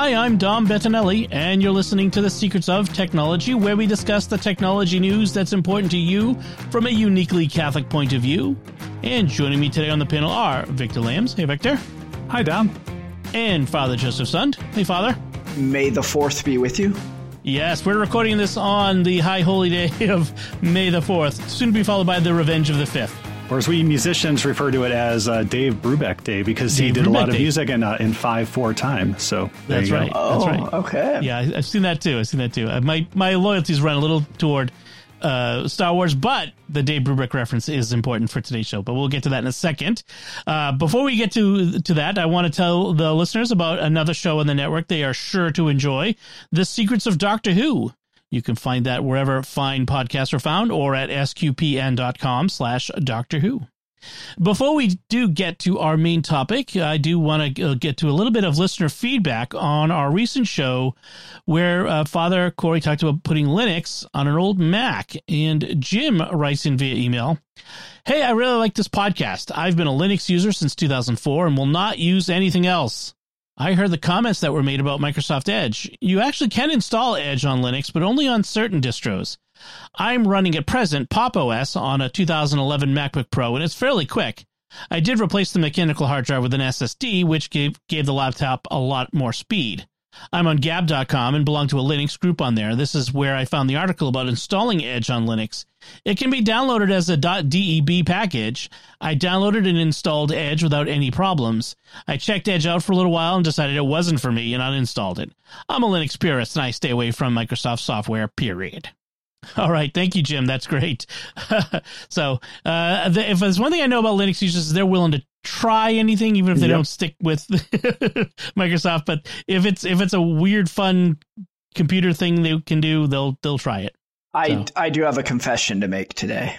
Hi, I'm Dom Bettinelli, and you're listening to The Secrets of Technology, where we discuss the technology news that's important to you from a uniquely Catholic point of view. And joining me today on the panel are Victor Lams. Hey, Victor. Hi, Dom. And Father Joseph Sund. Hey, Father. May the 4th be with you. Yes, we're recording this on the high holy day of May the 4th, soon to be followed by the Revenge of the 5th. Or as we musicians refer to it as uh, Dave Brubeck Day because Dave he did Brubeck a lot of Day. music in uh, in five four time. So that's right. Oh, that's right. Okay. Yeah, I've seen that too. I've seen that too. Uh, my my loyalties run a little toward uh, Star Wars, but the Dave Brubeck reference is important for today's show. But we'll get to that in a second. Uh, before we get to to that, I want to tell the listeners about another show on the network they are sure to enjoy: The Secrets of Doctor Who. You can find that wherever fine podcasts are found or at sqpn.com slash Doctor Who. Before we do get to our main topic, I do want to uh, get to a little bit of listener feedback on our recent show where uh, Father Cory talked about putting Linux on an old Mac. And Jim writes in via email Hey, I really like this podcast. I've been a Linux user since 2004 and will not use anything else. I heard the comments that were made about Microsoft Edge. You actually can install Edge on Linux, but only on certain distros. I'm running at present Pop! OS on a 2011 MacBook Pro, and it's fairly quick. I did replace the mechanical hard drive with an SSD, which gave, gave the laptop a lot more speed. I'm on gab.com and belong to a Linux group on there. This is where I found the article about installing Edge on Linux. It can be downloaded as a .deb package. I downloaded and installed Edge without any problems. I checked Edge out for a little while and decided it wasn't for me and uninstalled it. I'm a Linux purist and I stay away from Microsoft software, period. All right, thank you, Jim. That's great. so, uh, the, if there's one thing I know about Linux users, they're willing to try anything, even if they yep. don't stick with Microsoft. But if it's if it's a weird, fun computer thing they can do, they'll they'll try it. I so. I do have a confession to make today.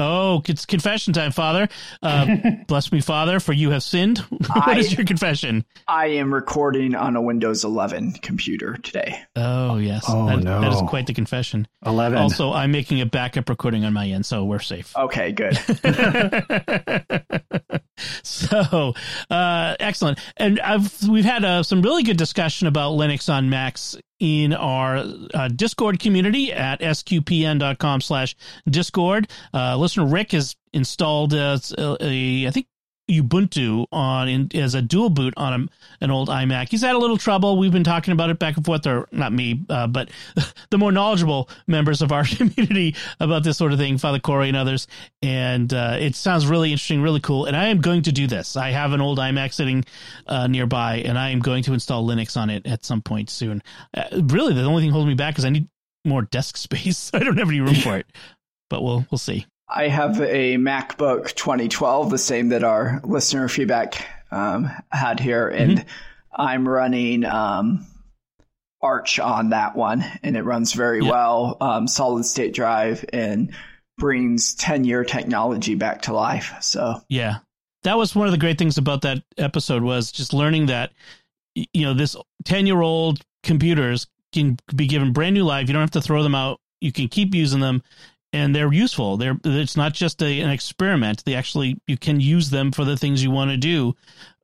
Oh, it's confession time, Father. Uh, bless me, Father, for you have sinned. what I, is your confession? I am recording on a Windows 11 computer today. Oh, yes. Oh, that, no. That is quite the confession. 11. Also, I'm making a backup recording on my end, so we're safe. Okay, good. so, uh, excellent. And I've, we've had uh, some really good discussion about Linux on Macs in our uh, Discord community at sqpn.com slash Discord. Uh, listener Rick has installed a, a, I think Ubuntu on in, as a dual boot on a, an old iMac. He's had a little trouble. We've been talking about it back and forth, or not me, uh, but the more knowledgeable members of our community about this sort of thing, Father Corey and others. And uh, it sounds really interesting, really cool. And I am going to do this. I have an old iMac sitting uh, nearby, and I am going to install Linux on it at some point soon. Uh, really, the only thing holding me back is I need more desk space. I don't have any room for it, but we'll we'll see. I have a MacBook 2012, the same that our listener feedback um, had here, and mm-hmm. I'm running um, Arch on that one, and it runs very yep. well. Um, solid state drive and brings 10 year technology back to life. So yeah, that was one of the great things about that episode was just learning that you know this 10 year old computers can be given brand new life. You don't have to throw them out. You can keep using them and they're useful. They're it's not just a, an experiment. They actually you can use them for the things you want to do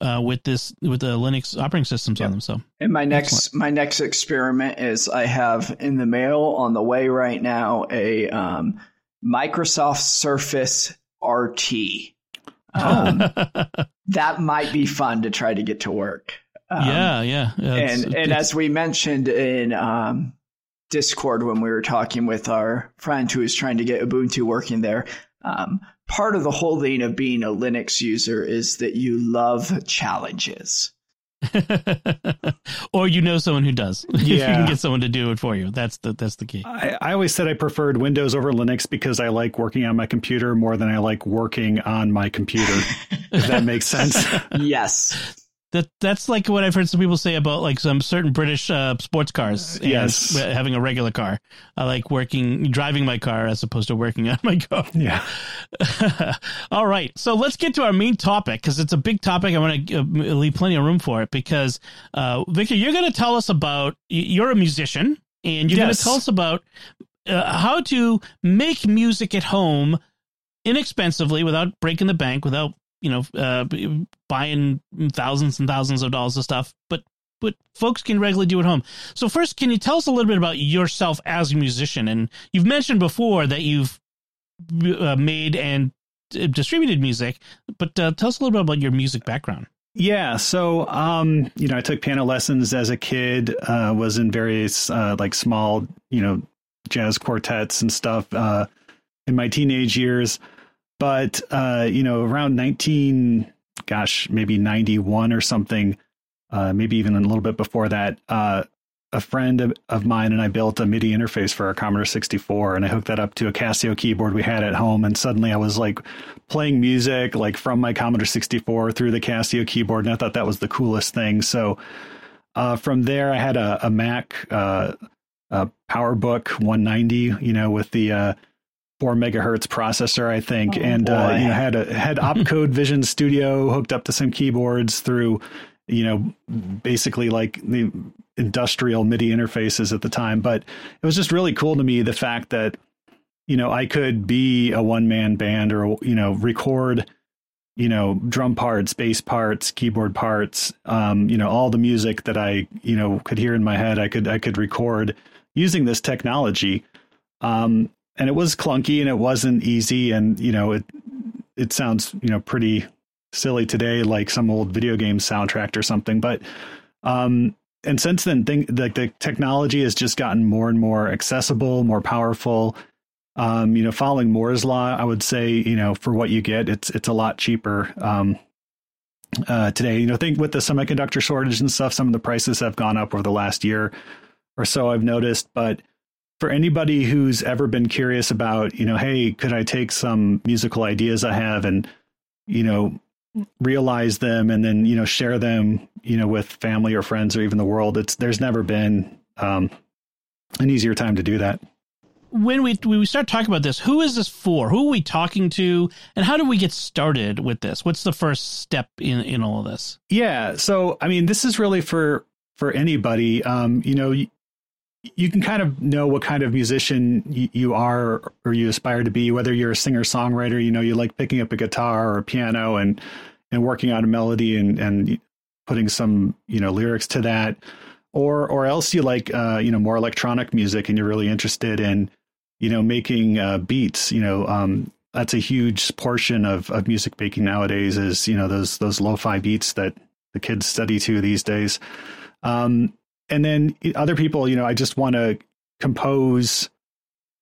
uh, with this with the Linux operating systems yep. on them. So, and my next excellent. my next experiment is I have in the mail on the way right now a um, Microsoft Surface RT. Um, that might be fun to try to get to work. Um, yeah, yeah, yeah and and as we mentioned in um, Discord when we were talking with our friend who is trying to get Ubuntu working there. Um, part of the whole thing of being a Linux user is that you love challenges. or you know someone who does. Yeah. you can get someone to do it for you. That's the that's the key. I, I always said I preferred Windows over Linux because I like working on my computer more than I like working on my computer. if that makes sense. yes. That that's like what I've heard some people say about like some certain British uh, sports cars. yes, having a regular car. I like working driving my car as opposed to working on my car. Yeah. All right, so let's get to our main topic because it's a big topic. I want to uh, leave plenty of room for it because uh, Victor, you're going to tell us about. You're a musician, and you're yes. going to tell us about uh, how to make music at home inexpensively without breaking the bank, without you know uh, buying thousands and thousands of dollars of stuff, but but folks can regularly do at home. So first, can you tell us a little bit about yourself as a musician? And you've mentioned before that you've uh, made and distributed music, but uh, tell us a little bit about your music background. Yeah, so um, you know, I took piano lessons as a kid. Uh, was in various uh, like small, you know, jazz quartets and stuff uh, in my teenage years. But uh, you know, around nineteen, gosh, maybe ninety one or something, uh, maybe even a little bit before that, uh, a friend of, of, mine and I built a MIDI interface for our Commodore 64, and I hooked that up to a Casio keyboard we had at home, and suddenly I was like playing music like from my Commodore 64 through the Casio keyboard, and I thought that was the coolest thing. So uh, from there, I had a, a Mac, uh, a PowerBook 190, you know, with the uh, four megahertz processor, I think, oh, and uh, you know had a had opcode Vision Studio hooked up to some keyboards through, you know, basically like the industrial MIDI interfaces at the time. But it was just really cool to me the fact that you know I could be a one man band or you know record you know drum parts bass parts keyboard parts um, you know all the music that i you know could hear in my head i could i could record using this technology. Um, and it was clunky and it wasn't easy. And you know it it sounds you know pretty silly today like some old video game soundtrack or something but um and since then think like the technology has just gotten more and more accessible more powerful. Um you know following moore's law i would say you know for what you get it's it's a lot cheaper um uh today. You know think with the semiconductor shortage and stuff some of the prices have gone up over the last year or so i've noticed but for anybody who's ever been curious about, you know, hey, could I take some musical ideas I have and, you know, realize them and then, you know, share them, you know, with family or friends or even the world. It's there's never been um, an easier time to do that. When we when we start talking about this, who is this for? Who are we talking to, and how do we get started with this? What's the first step in in all of this? Yeah, so I mean, this is really for for anybody. Um, you know, you can kind of know what kind of musician you are or you aspire to be, whether you're a singer songwriter, you know, you like picking up a guitar or a piano and, and working on a melody and, and putting some, you know, lyrics to that, or, or else you like, uh, you know, more electronic music and you're really interested in, you know, making uh, beats, you know, um, that's a huge portion of, of music making nowadays is, you know, those, those lo-fi beats that the kids study to these days. Um, and then other people, you know, I just want to compose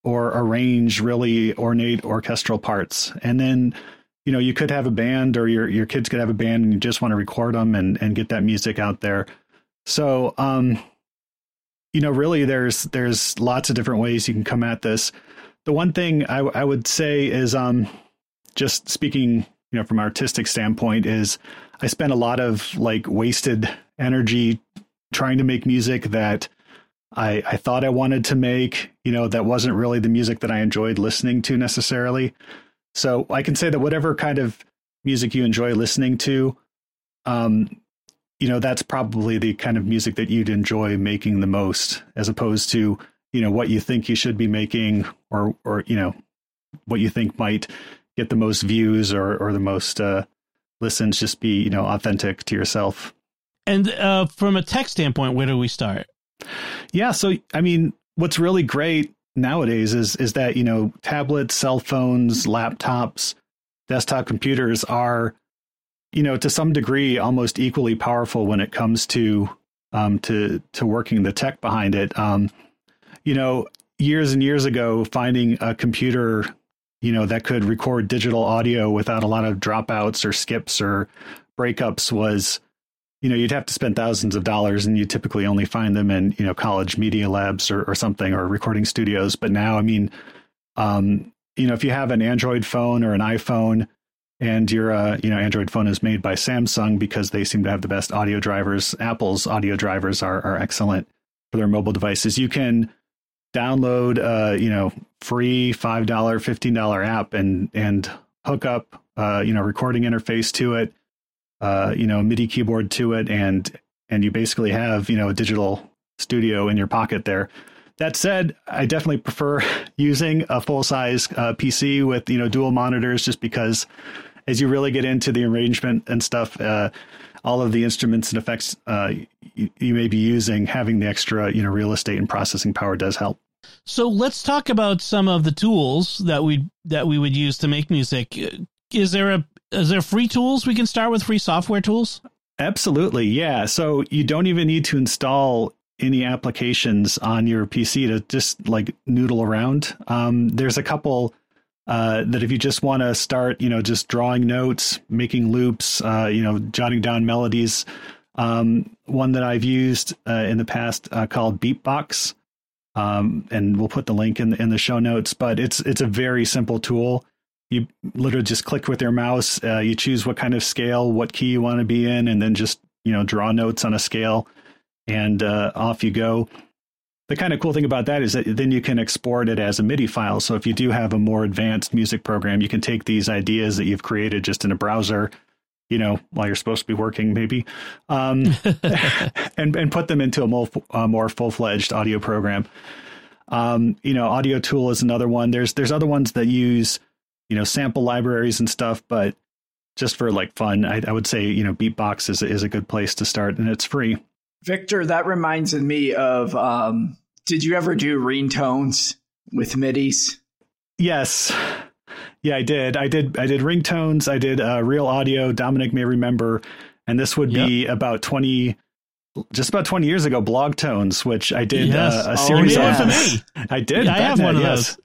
or arrange really ornate orchestral parts. And then, you know, you could have a band or your your kids could have a band and you just want to record them and and get that music out there. So, um you know, really there's there's lots of different ways you can come at this. The one thing I I would say is um just speaking, you know, from artistic standpoint is I spent a lot of like wasted energy trying to make music that I, I thought I wanted to make, you know, that wasn't really the music that I enjoyed listening to necessarily. So I can say that whatever kind of music you enjoy listening to, um, you know, that's probably the kind of music that you'd enjoy making the most, as opposed to, you know, what you think you should be making or, or, you know, what you think might get the most views or, or the most, uh, listens, just be, you know, authentic to yourself. And uh, from a tech standpoint, where do we start? Yeah, so I mean, what's really great nowadays is is that you know tablets, cell phones, laptops, desktop computers are, you know, to some degree almost equally powerful when it comes to um, to to working the tech behind it. Um, you know, years and years ago, finding a computer, you know, that could record digital audio without a lot of dropouts or skips or breakups was you know, you'd have to spend thousands of dollars and you typically only find them in, you know, college media labs or, or something or recording studios. But now, I mean, um, you know, if you have an Android phone or an iPhone and your uh, you know Android phone is made by Samsung because they seem to have the best audio drivers. Apple's audio drivers are are excellent for their mobile devices. You can download uh, you know free five dollar fifteen dollar app and and hook up uh, you know recording interface to it, uh, you know MIDI keyboard to it, and and you basically have you know a digital studio in your pocket there. That said, I definitely prefer using a full size uh, PC with you know dual monitors, just because as you really get into the arrangement and stuff, uh, all of the instruments and effects uh, you, you, may be using, having the extra you know real estate and processing power does help. So let's talk about some of the tools that we that we would use to make music. Is there a is there free tools we can start with free software tools? Absolutely, yeah. So you don't even need to install any applications on your PC to just like noodle around. Um, there's a couple uh, that if you just want to start, you know, just drawing notes, making loops, uh, you know, jotting down melodies. Um, one that I've used uh, in the past uh, called BeepBox, um, and we'll put the link in the, in the show notes. But it's it's a very simple tool. You literally just click with your mouse. Uh, you choose what kind of scale, what key you want to be in, and then just you know draw notes on a scale, and uh, off you go the kind of cool thing about that is that then you can export it as a MIDI file. So if you do have a more advanced music program, you can take these ideas that you've created just in a browser, you know, while you're supposed to be working, maybe, um, and and put them into a more, a more full fledged audio program. Um, you know, Audio Tool is another one. There's there's other ones that use you know sample libraries and stuff, but just for like fun, I, I would say you know BeepBox is is a good place to start, and it's free. Victor, that reminds me of um, did you ever do ringtones with MIDIs? Yes. Yeah, I did. I did. I did ringtones. I did uh, real audio. Dominic may remember, and this would yep. be about twenty, just about twenty years ago. Blog tones, which I did yes. uh, a oh, series oh, of. me. I did. Yeah, I have one of yes. those.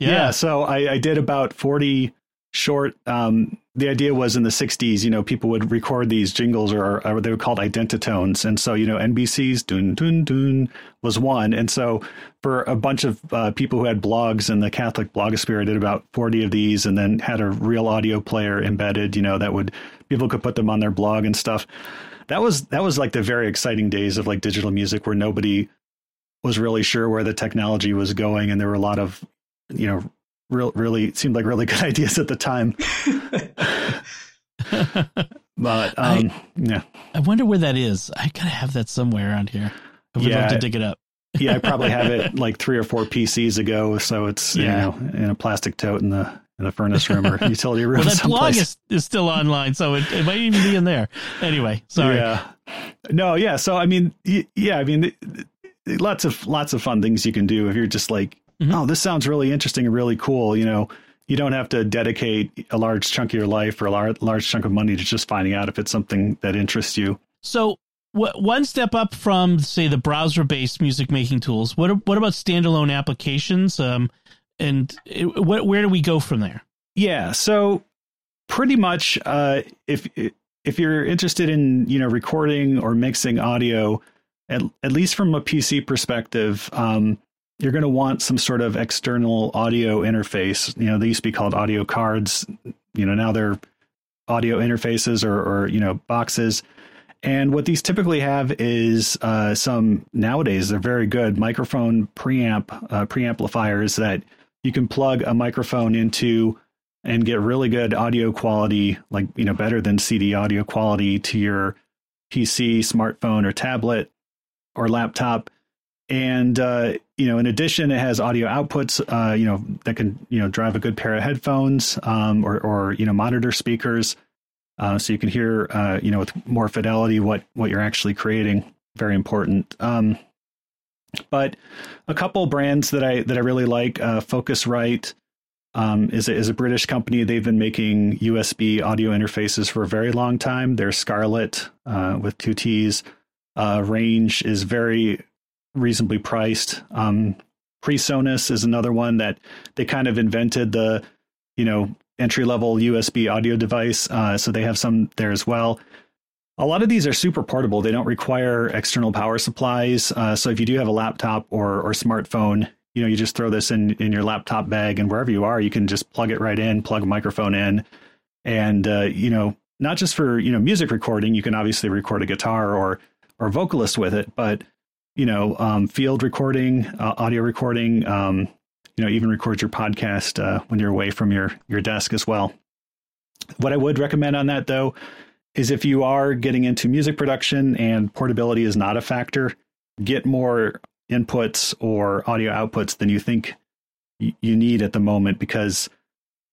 Yeah. yeah so I, I, did about forty short. Um, the idea was in the 60s, you know, people would record these jingles or, or they were called identitones. And so, you know, NBC's dun dun dun was one. And so for a bunch of uh, people who had blogs in the Catholic blogosphere, I did about 40 of these and then had a real audio player embedded, you know, that would people could put them on their blog and stuff. That was that was like the very exciting days of like digital music where nobody was really sure where the technology was going and there were a lot of you know real, really seemed like really good ideas at the time. but um, I, yeah, I wonder where that is. I gotta have that somewhere around here. I would yeah, love to dig it up. yeah, I probably have it like three or four PCs ago, so it's yeah. you know in a plastic tote in the in the furnace room or utility room. well, that someplace. blog is, is still online, so it, it might even be in there. Anyway, sorry. Yeah. No, yeah. So I mean, yeah, I mean, lots of lots of fun things you can do if you're just like mm-hmm. oh, this sounds really interesting and really cool. You know, you don't have to dedicate a large chunk of your life or a large, large chunk of money to just finding out if it's something that interests you. So, one step up from say the browser-based music making tools. What what about standalone applications? Um, and where do we go from there? Yeah, so pretty much, uh, if if you're interested in you know recording or mixing audio, at at least from a PC perspective, um, you're going to want some sort of external audio interface. You know, they used to be called audio cards. You know, now they're audio interfaces or, or you know, boxes. And what these typically have is uh, some nowadays they're very good microphone preamp uh, preamplifiers that you can plug a microphone into and get really good audio quality, like you know, better than CD audio quality to your PC, smartphone, or tablet or laptop. And uh, you know in addition it has audio outputs uh, you know that can you know drive a good pair of headphones um, or or you know monitor speakers uh, so you can hear uh, you know with more fidelity what what you're actually creating. Very important. Um, but a couple brands that I that I really like uh, Focusrite um, is a, is a British company they've been making USB audio interfaces for a very long time they're Scarlett uh, with two T's range is very reasonably priced. Um, PreSonus is another one that they kind of invented the, you know, entry level USB audio device. Uh, so they have some there as well. A lot of these are super portable. They don't require external power supplies. Uh, so if you do have a laptop or or smartphone, you know, you just throw this in in your laptop bag, and wherever you are, you can just plug it right in, plug a microphone in, and uh, you know, not just for you know music recording. You can obviously record a guitar or or vocalist with it, but you know, um, field recording, uh, audio recording, um, you know, even record your podcast uh, when you're away from your your desk as well. What I would recommend on that though is if you are getting into music production and portability is not a factor, get more inputs or audio outputs than you think you need at the moment because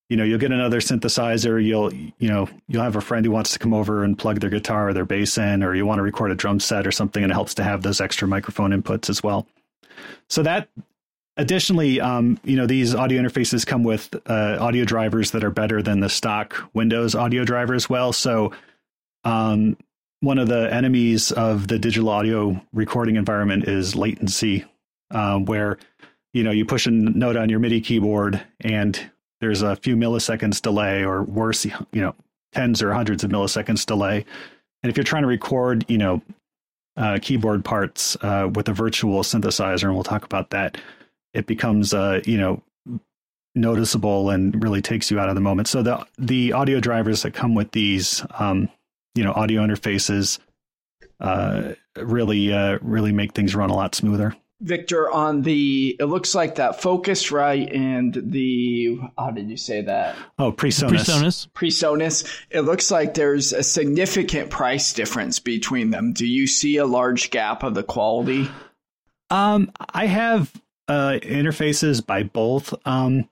you know you'll get another synthesizer you'll you know you'll have a friend who wants to come over and plug their guitar or their bass in or you want to record a drum set or something and it helps to have those extra microphone inputs as well. So that additionally um, you know these audio interfaces come with uh, audio drivers that are better than the stock windows audio driver as well. So um, one of the enemies of the digital audio recording environment is latency uh, where you know you push a note on your midi keyboard and there's a few milliseconds delay or worse, you know, tens or hundreds of milliseconds delay. And if you're trying to record, you know, uh, keyboard parts uh, with a virtual synthesizer, and we'll talk about that, it becomes, uh, you know, noticeable and really takes you out of the moment. So the the audio drivers that come with these, um, you know, audio interfaces, uh, really uh, really make things run a lot smoother. Victor, on the it looks like that Focusrite and the how did you say that? Oh, PreSonus. PreSonus. PreSonus. It looks like there's a significant price difference between them. Do you see a large gap of the quality? Um, I have uh, interfaces by both. Um,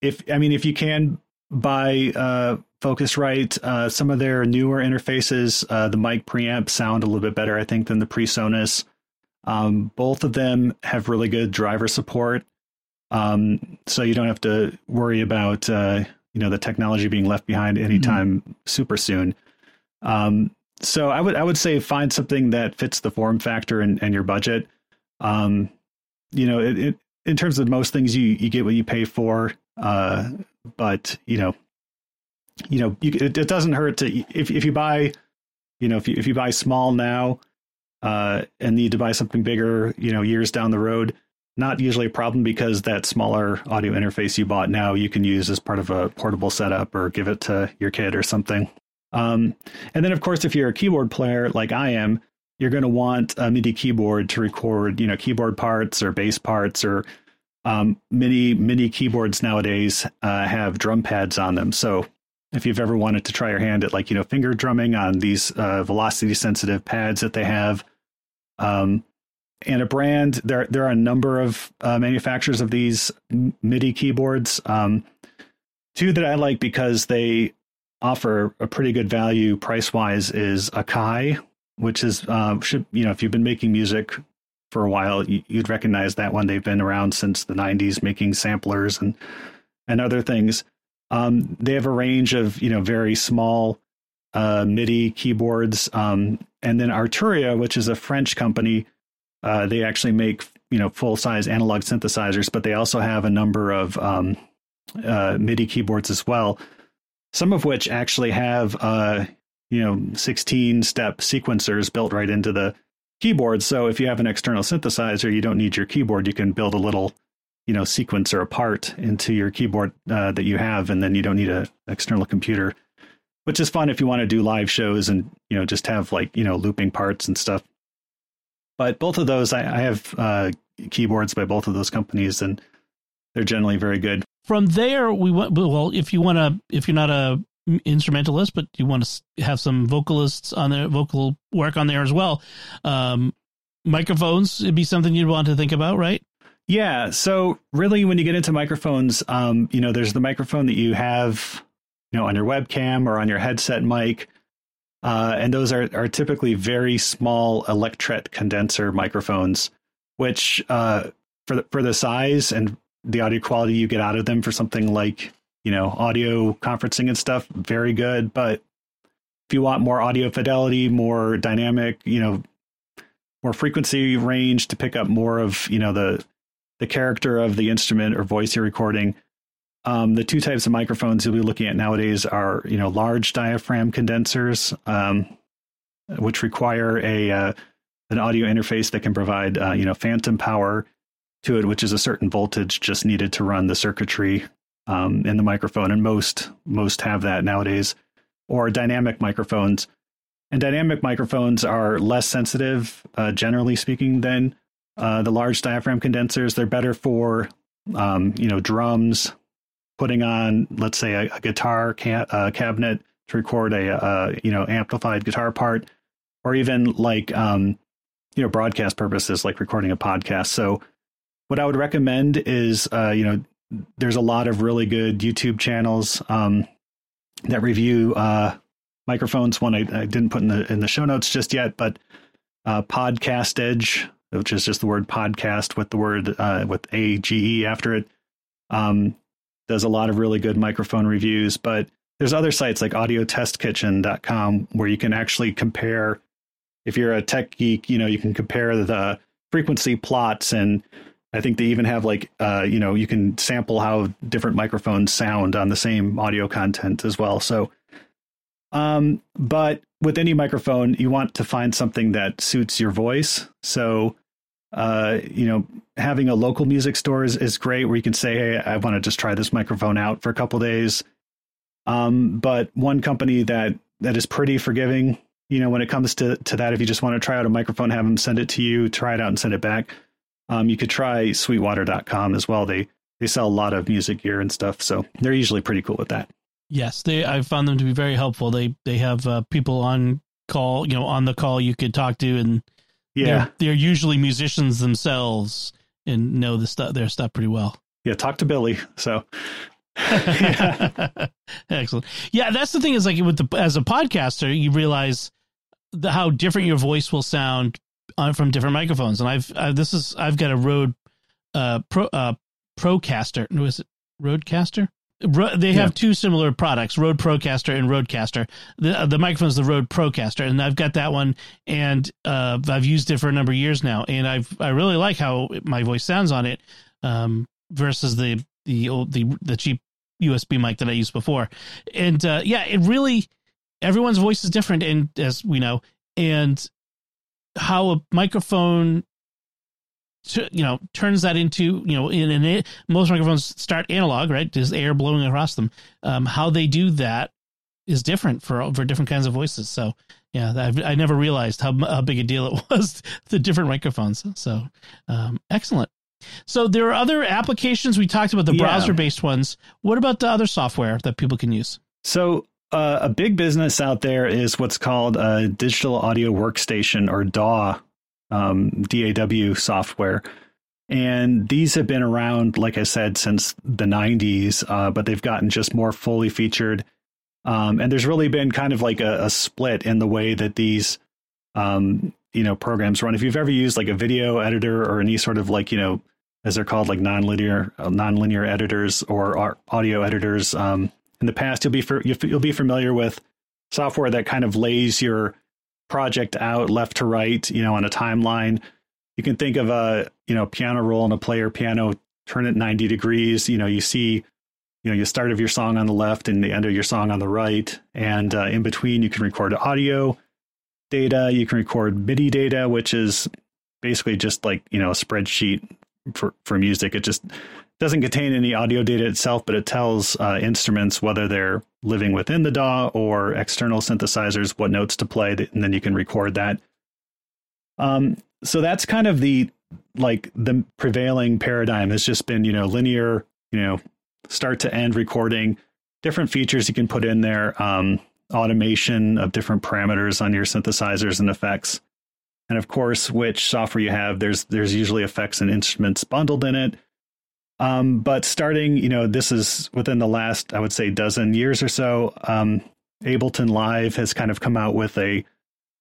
if I mean, if you can buy uh, Focusrite, uh, some of their newer interfaces, uh, the mic preamp sound a little bit better, I think, than the PreSonus. Um, both of them have really good driver support, um, so you don't have to worry about uh, you know the technology being left behind anytime mm-hmm. super soon. Um, so I would I would say find something that fits the form factor and, and your budget. Um, you know, it, it, in terms of most things, you you get what you pay for. Uh, but you know, you know, you, it, it, doesn't hurt to if if you buy, you know, if you if you buy small now, uh, and need to buy something bigger, you know, years down the road, not usually a problem because that smaller audio interface you bought now you can use as part of a portable setup or give it to your kid or something. Um, and then, of course, if you're a keyboard player like I am, you're going to want a MIDI keyboard to record, you know, keyboard parts or bass parts or um, many many keyboards nowadays uh, have drum pads on them. So if you've ever wanted to try your hand at like you know finger drumming on these uh, velocity sensitive pads that they have. Um, and a brand there there are a number of uh, manufacturers of these midi keyboards. Um, two that i like because they offer a pretty good value price wise is akai which is uh, should you know if you've been making music for a while you, would recognize that one. They've been around since the 90s making samplers and and other things um, they have a range of you know very small uh, MIDI keyboards, um, and then Arturia, which is a French company. Uh, they actually make you know full size analog synthesizers, but they also have a number of um, uh, MIDI keyboards as well. Some of which actually have uh, you know 16 step sequencers built right into the keyboard. So if you have an external synthesizer, you don't need your keyboard. You can build a little you know sequencer apart into your keyboard uh, that you have, and then you don't need an external computer, which is fun if you want to do live shows and you know just have like you know looping parts and stuff. But both of those, I, I have uh, keyboards by both of those companies, and they're generally very good. From there, we went well, if you want to, if you're not a instrumentalist, but you want to have some vocalists on there, vocal work on there as well. Um, microphones would be something you'd want to think about, right? Yeah. So really, when you get into microphones, um, you know, there's the microphone that you have, you know, on your webcam or on your headset mic. Uh, and those are, are typically very small electret condenser microphones, which uh, for the, for the size and the audio quality you get out of them for something like you know audio conferencing and stuff, very good. But if you want more audio fidelity, more dynamic, you know, more frequency range to pick up more of you know the the character of the instrument or voice you're recording. Um, the two types of microphones you'll be looking at nowadays are, you know, large diaphragm condensers, um, which require a uh, an audio interface that can provide, uh, you know, phantom power to it, which is a certain voltage just needed to run the circuitry um, in the microphone, and most most have that nowadays, or dynamic microphones. And dynamic microphones are less sensitive, uh, generally speaking, than uh, the large diaphragm condensers. They're better for um, you know drums, putting on let's say a, a guitar ca- uh, cabinet to record a, a, you know amplified guitar part, or even like um, you know broadcast purposes like recording a podcast. So what I would recommend is uh, you know there's a lot of really good YouTube channels um, that review uh, microphones. One I, I, didn't put in the in the show notes just yet, but uh, Podcastage, which is just the word podcast with the word uh, with a g e after it, um, does a lot of really good microphone reviews. But there's other sites like AudioTestKitchen.com where you can actually compare. If you're a tech geek, you know you can compare the frequency plots and I think they even have like uh, you know you can sample how different microphones sound on the same audio content as well. So, um, but with any microphone, you want to find something that suits your voice. So, uh, you know, having a local music store is, is great where you can say, hey, I want to just try this microphone out for a couple days. Um, but one company that that is pretty forgiving, you know, when it comes to to that, if you just want to try out a microphone, have them send it to you, try it out, and send it back um, you could try sweetwater.com as well. They they sell a lot of music gear and stuff, so they're usually pretty cool with that. Yes, they I found them to be very helpful. They they have uh, people on call, you know, on the call you could talk to, and yeah, they're, they're usually musicians themselves and know the stuff their stuff pretty well. Yeah, talk to Billy. So Excellent. Yeah, that's the thing is like with the as a podcaster, you realize the, how different your voice will sound on from different microphones, and I've uh, this is I've got a Rode uh pro uh Procaster. Was it Rodecaster? They have yeah. two similar products, Rode Procaster and Rodecaster. The uh, the microphone is the Rode Procaster, and I've got that one, and uh, I've used it for a number of years now, and I've I really like how my voice sounds on it, um, versus the the old the the cheap USB mic that I used before, and uh, yeah, it really everyone's voice is different, and as we know, and how a microphone you know turns that into you know in, in most microphones start analog right? There's air blowing across them. Um, how they do that is different for for different kinds of voices. So yeah I've, i never realized how, how big a deal it was the different microphones. So um, excellent. So there are other applications. We talked about the yeah. browser based ones. What about the other software that people can use? So uh, a big business out there is what's called a digital audio workstation or DAW, um, DAW software. And these have been around, like I said, since the 90s, uh, but they've gotten just more fully featured. Um, and there's really been kind of like a, a split in the way that these, um, you know, programs run. If you've ever used like a video editor or any sort of like, you know, as they're called, like nonlinear, uh, nonlinear editors or audio editors, um, in the past, you'll be for, you'll be familiar with software that kind of lays your project out left to right, you know, on a timeline. You can think of a you know piano roll and a player piano, turn it 90 degrees. You know, you see, you know, you start of your song on the left and the end of your song on the right, and uh, in between you can record audio data. You can record MIDI data, which is basically just like you know a spreadsheet for for music. It just doesn't contain any audio data itself, but it tells uh, instruments whether they're living within the DAW or external synthesizers what notes to play, and then you can record that. Um, so that's kind of the like the prevailing paradigm has just been you know linear, you know, start to end recording, different features you can put in there, um, automation of different parameters on your synthesizers and effects, and of course which software you have. There's there's usually effects and instruments bundled in it um, but starting, you know, this is within the last, I would say, dozen years or so. Um, Ableton Live has kind of come out with a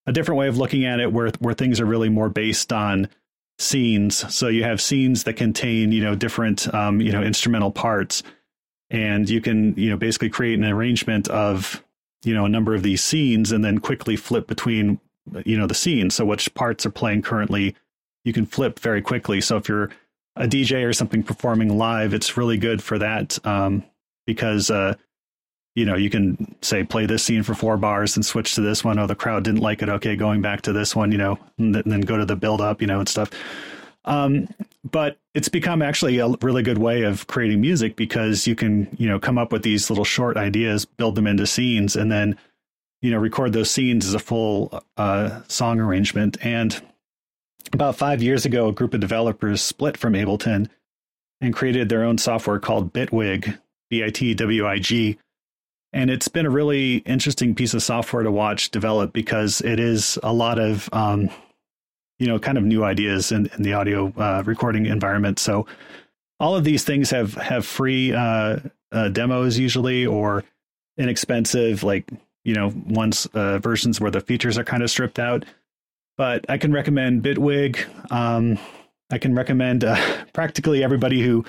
a different way of looking at it, where where things are really more based on scenes. So you have scenes that contain, you know, different, um, you know, instrumental parts, and you can, you know, basically create an arrangement of, you know, a number of these scenes, and then quickly flip between, you know, the scenes. So which parts are playing currently, you can flip very quickly. So if you're a DJ or something performing live, it's really good for that um, because uh, you know you can say play this scene for four bars and switch to this one. Oh, the crowd didn't like it. Okay, going back to this one. You know, and then go to the build up. You know, and stuff. Um, but it's become actually a really good way of creating music because you can, you know, come up with these little short ideas, build them into scenes, and then, you know, record those scenes as a full uh, song arrangement. And about five years ago, a group of developers split from Ableton and created their own software called Bitwig, B I T W I G. And it's been a really interesting piece of software to watch develop because it is a lot of, um, you know, kind of new ideas in, in the audio uh, recording environment. So all of these things have have free uh, uh, demos usually, or inexpensive, like you know, ones uh, versions where the features are kind of stripped out. But I can recommend Bitwig. Um, I can recommend uh, practically everybody who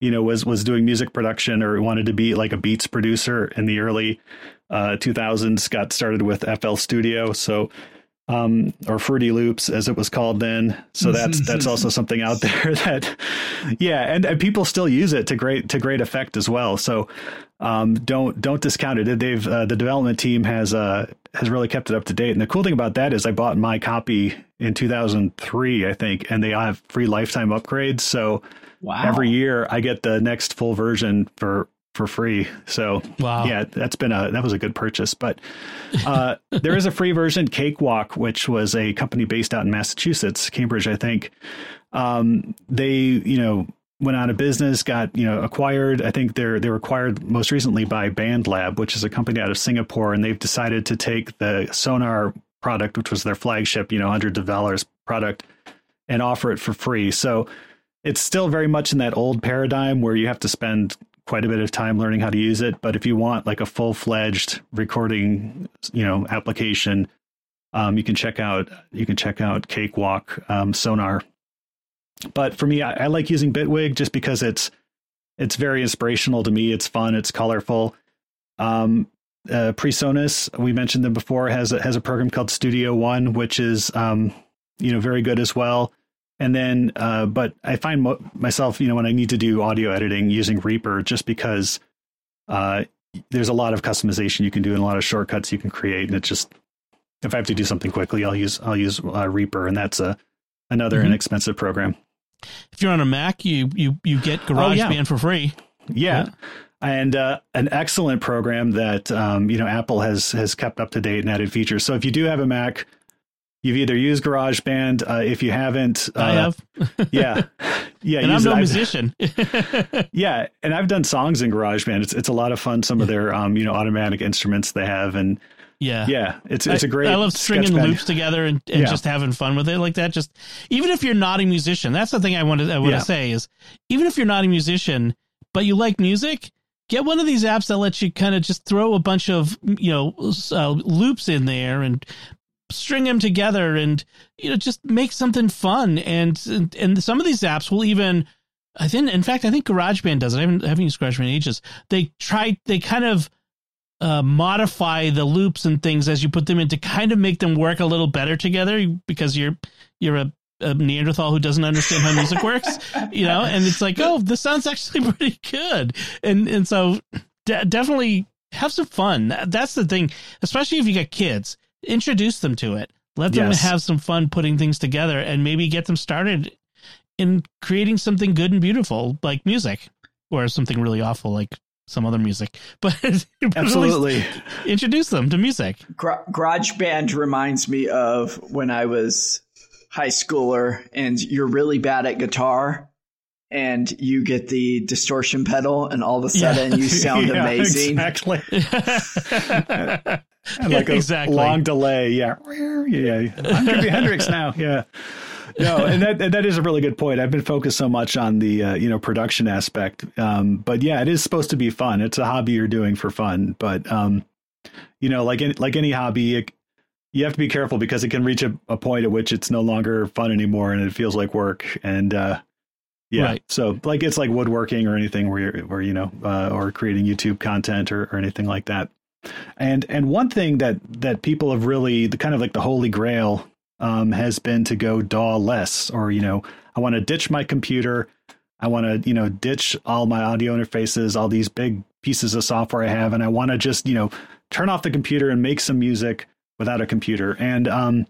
you know was was doing music production or wanted to be like a beats producer in the early uh, 2000s got started with FL Studio. So um, or Fruity Loops as it was called then. So that's that's also something out there that, yeah, and, and people still use it to great to great effect as well. So um, don't don't discount it. They've uh, the development team has uh, has really kept it up to date. And the cool thing about that is I bought my copy in 2003, I think, and they have free lifetime upgrades. So wow. every year I get the next full version for for free. So wow. yeah, that's been a that was a good purchase. But uh, there is a free version, Cakewalk, which was a company based out in Massachusetts, Cambridge, I think. Um, they you know went out of business, got you know acquired. I think they're they were acquired most recently by BandLab, which is a company out of Singapore, and they've decided to take the Sonar product, which was their flagship, you know, hundreds of dollars product, and offer it for free. So it's still very much in that old paradigm where you have to spend quite a bit of time learning how to use it. But if you want like a full fledged recording, you know, application, um, you can check out you can check out Cakewalk um, Sonar. But for me, I, I, like using Bitwig just because it's it's very inspirational to me. It's fun. It's colorful. Um, uh, PreSonus, we mentioned them before, has a, has a program called Studio One, which is um, you know very good as well. And then, uh, but I find mo- myself, you know, when I need to do audio editing using Reaper, just because uh, there's a lot of customization you can do and a lot of shortcuts you can create, and it just if I have to do something quickly, I'll use I'll use uh, Reaper, and that's a another mm-hmm. inexpensive program. If you're on a Mac, you you you get GarageBand oh, yeah. for free. Yeah. yeah. And uh, an excellent program that um, you know Apple has has kept up to date and added features. So if you do have a Mac, You've either used GarageBand. Uh, if you haven't, uh, I have. yeah, yeah. And I'm no it. musician. yeah, and I've done songs in GarageBand. It's it's a lot of fun. Some of their um you know automatic instruments they have, and yeah, yeah. It's it's I, a great. I love stringing loops together and, and yeah. just having fun with it like that. Just even if you're not a musician, that's the thing I want to I want yeah. to say is even if you're not a musician but you like music, get one of these apps that lets you kind of just throw a bunch of you know uh, loops in there and string them together and you know just make something fun and and, and some of these apps will even I think in fact I think GarageBand does it. I haven't, I haven't used GarageBand in ages. They try they kind of uh, modify the loops and things as you put them in to kind of make them work a little better together because you're you're a, a Neanderthal who doesn't understand how music works, you know, and it's like, oh, this sounds actually pretty good, and and so de- definitely have some fun. That's the thing, especially if you got kids introduce them to it. Let them yes. have some fun putting things together and maybe get them started in creating something good and beautiful like music or something really awful like some other music. But absolutely introduce them to music. Garage Band reminds me of when I was high schooler and you're really bad at guitar and you get the distortion pedal and all of a sudden yeah. you sound yeah, amazing. Exactly. and like a exactly. long delay. Yeah. Yeah. I'm Jimi Hendrix now. Yeah. No, and that that is a really good point. I've been focused so much on the uh, you know production aspect, um, but yeah, it is supposed to be fun. It's a hobby you're doing for fun, but um, you know, like any, like any hobby, it, you have to be careful because it can reach a, a, point at which it's no longer fun anymore and it feels like work. And uh, yeah, right. so like it's like woodworking or anything where you're, where you know, uh, or creating YouTube content or, or anything like that. And and one thing that that people have really the kind of like the holy grail um, has been to go DAW less, or you know, I want to ditch my computer. I want to you know ditch all my audio interfaces, all these big pieces of software I have, and I want to just you know turn off the computer and make some music without a computer. And um,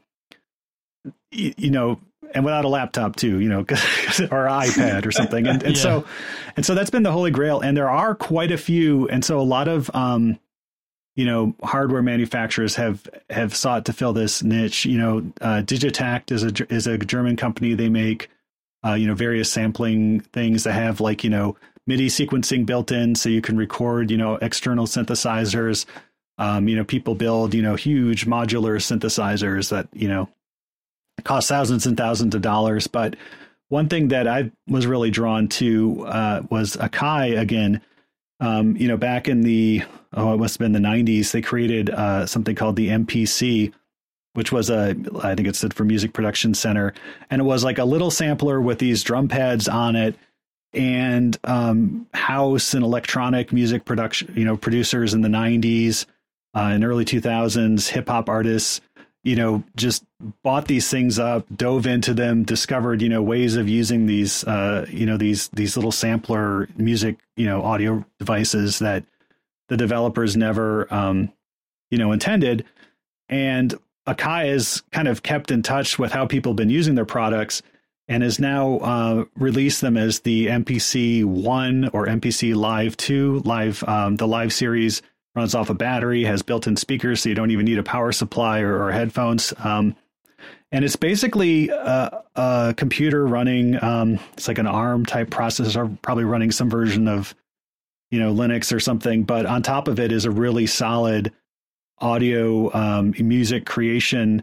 you, you know, and without a laptop too, you know, or iPad or something. And, and yeah. so, and so that's been the holy grail. And there are quite a few. And so a lot of, um, you know, hardware manufacturers have have sought to fill this niche. You know, uh, Digitakt is a is a German company. They make, uh, you know, various sampling things that have like you know MIDI sequencing built in, so you can record, you know, external synthesizers. Um, you know, people build, you know, huge modular synthesizers that you know cost thousands and thousands of dollars. But one thing that I was really drawn to uh, was Akai again. Um, you know, back in the oh, it must have been the '90s, they created uh, something called the MPC, which was a I think it stood for Music Production Center, and it was like a little sampler with these drum pads on it, and um, house and electronic music production, you know, producers in the '90s uh, and early 2000s, hip hop artists you know, just bought these things up, dove into them, discovered, you know, ways of using these, uh, you know, these these little sampler music, you know, audio devices that the developers never, um, you know, intended. And Akai has kind of kept in touch with how people have been using their products and has now uh, released them as the MPC One or MPC Live Two, live um, the live series runs off a battery, has built-in speakers, so you don't even need a power supply or, or headphones. Um, and it's basically a, a computer running. Um, it's like an ARM type processor, probably running some version of, you know, Linux or something. But on top of it is a really solid audio um, music creation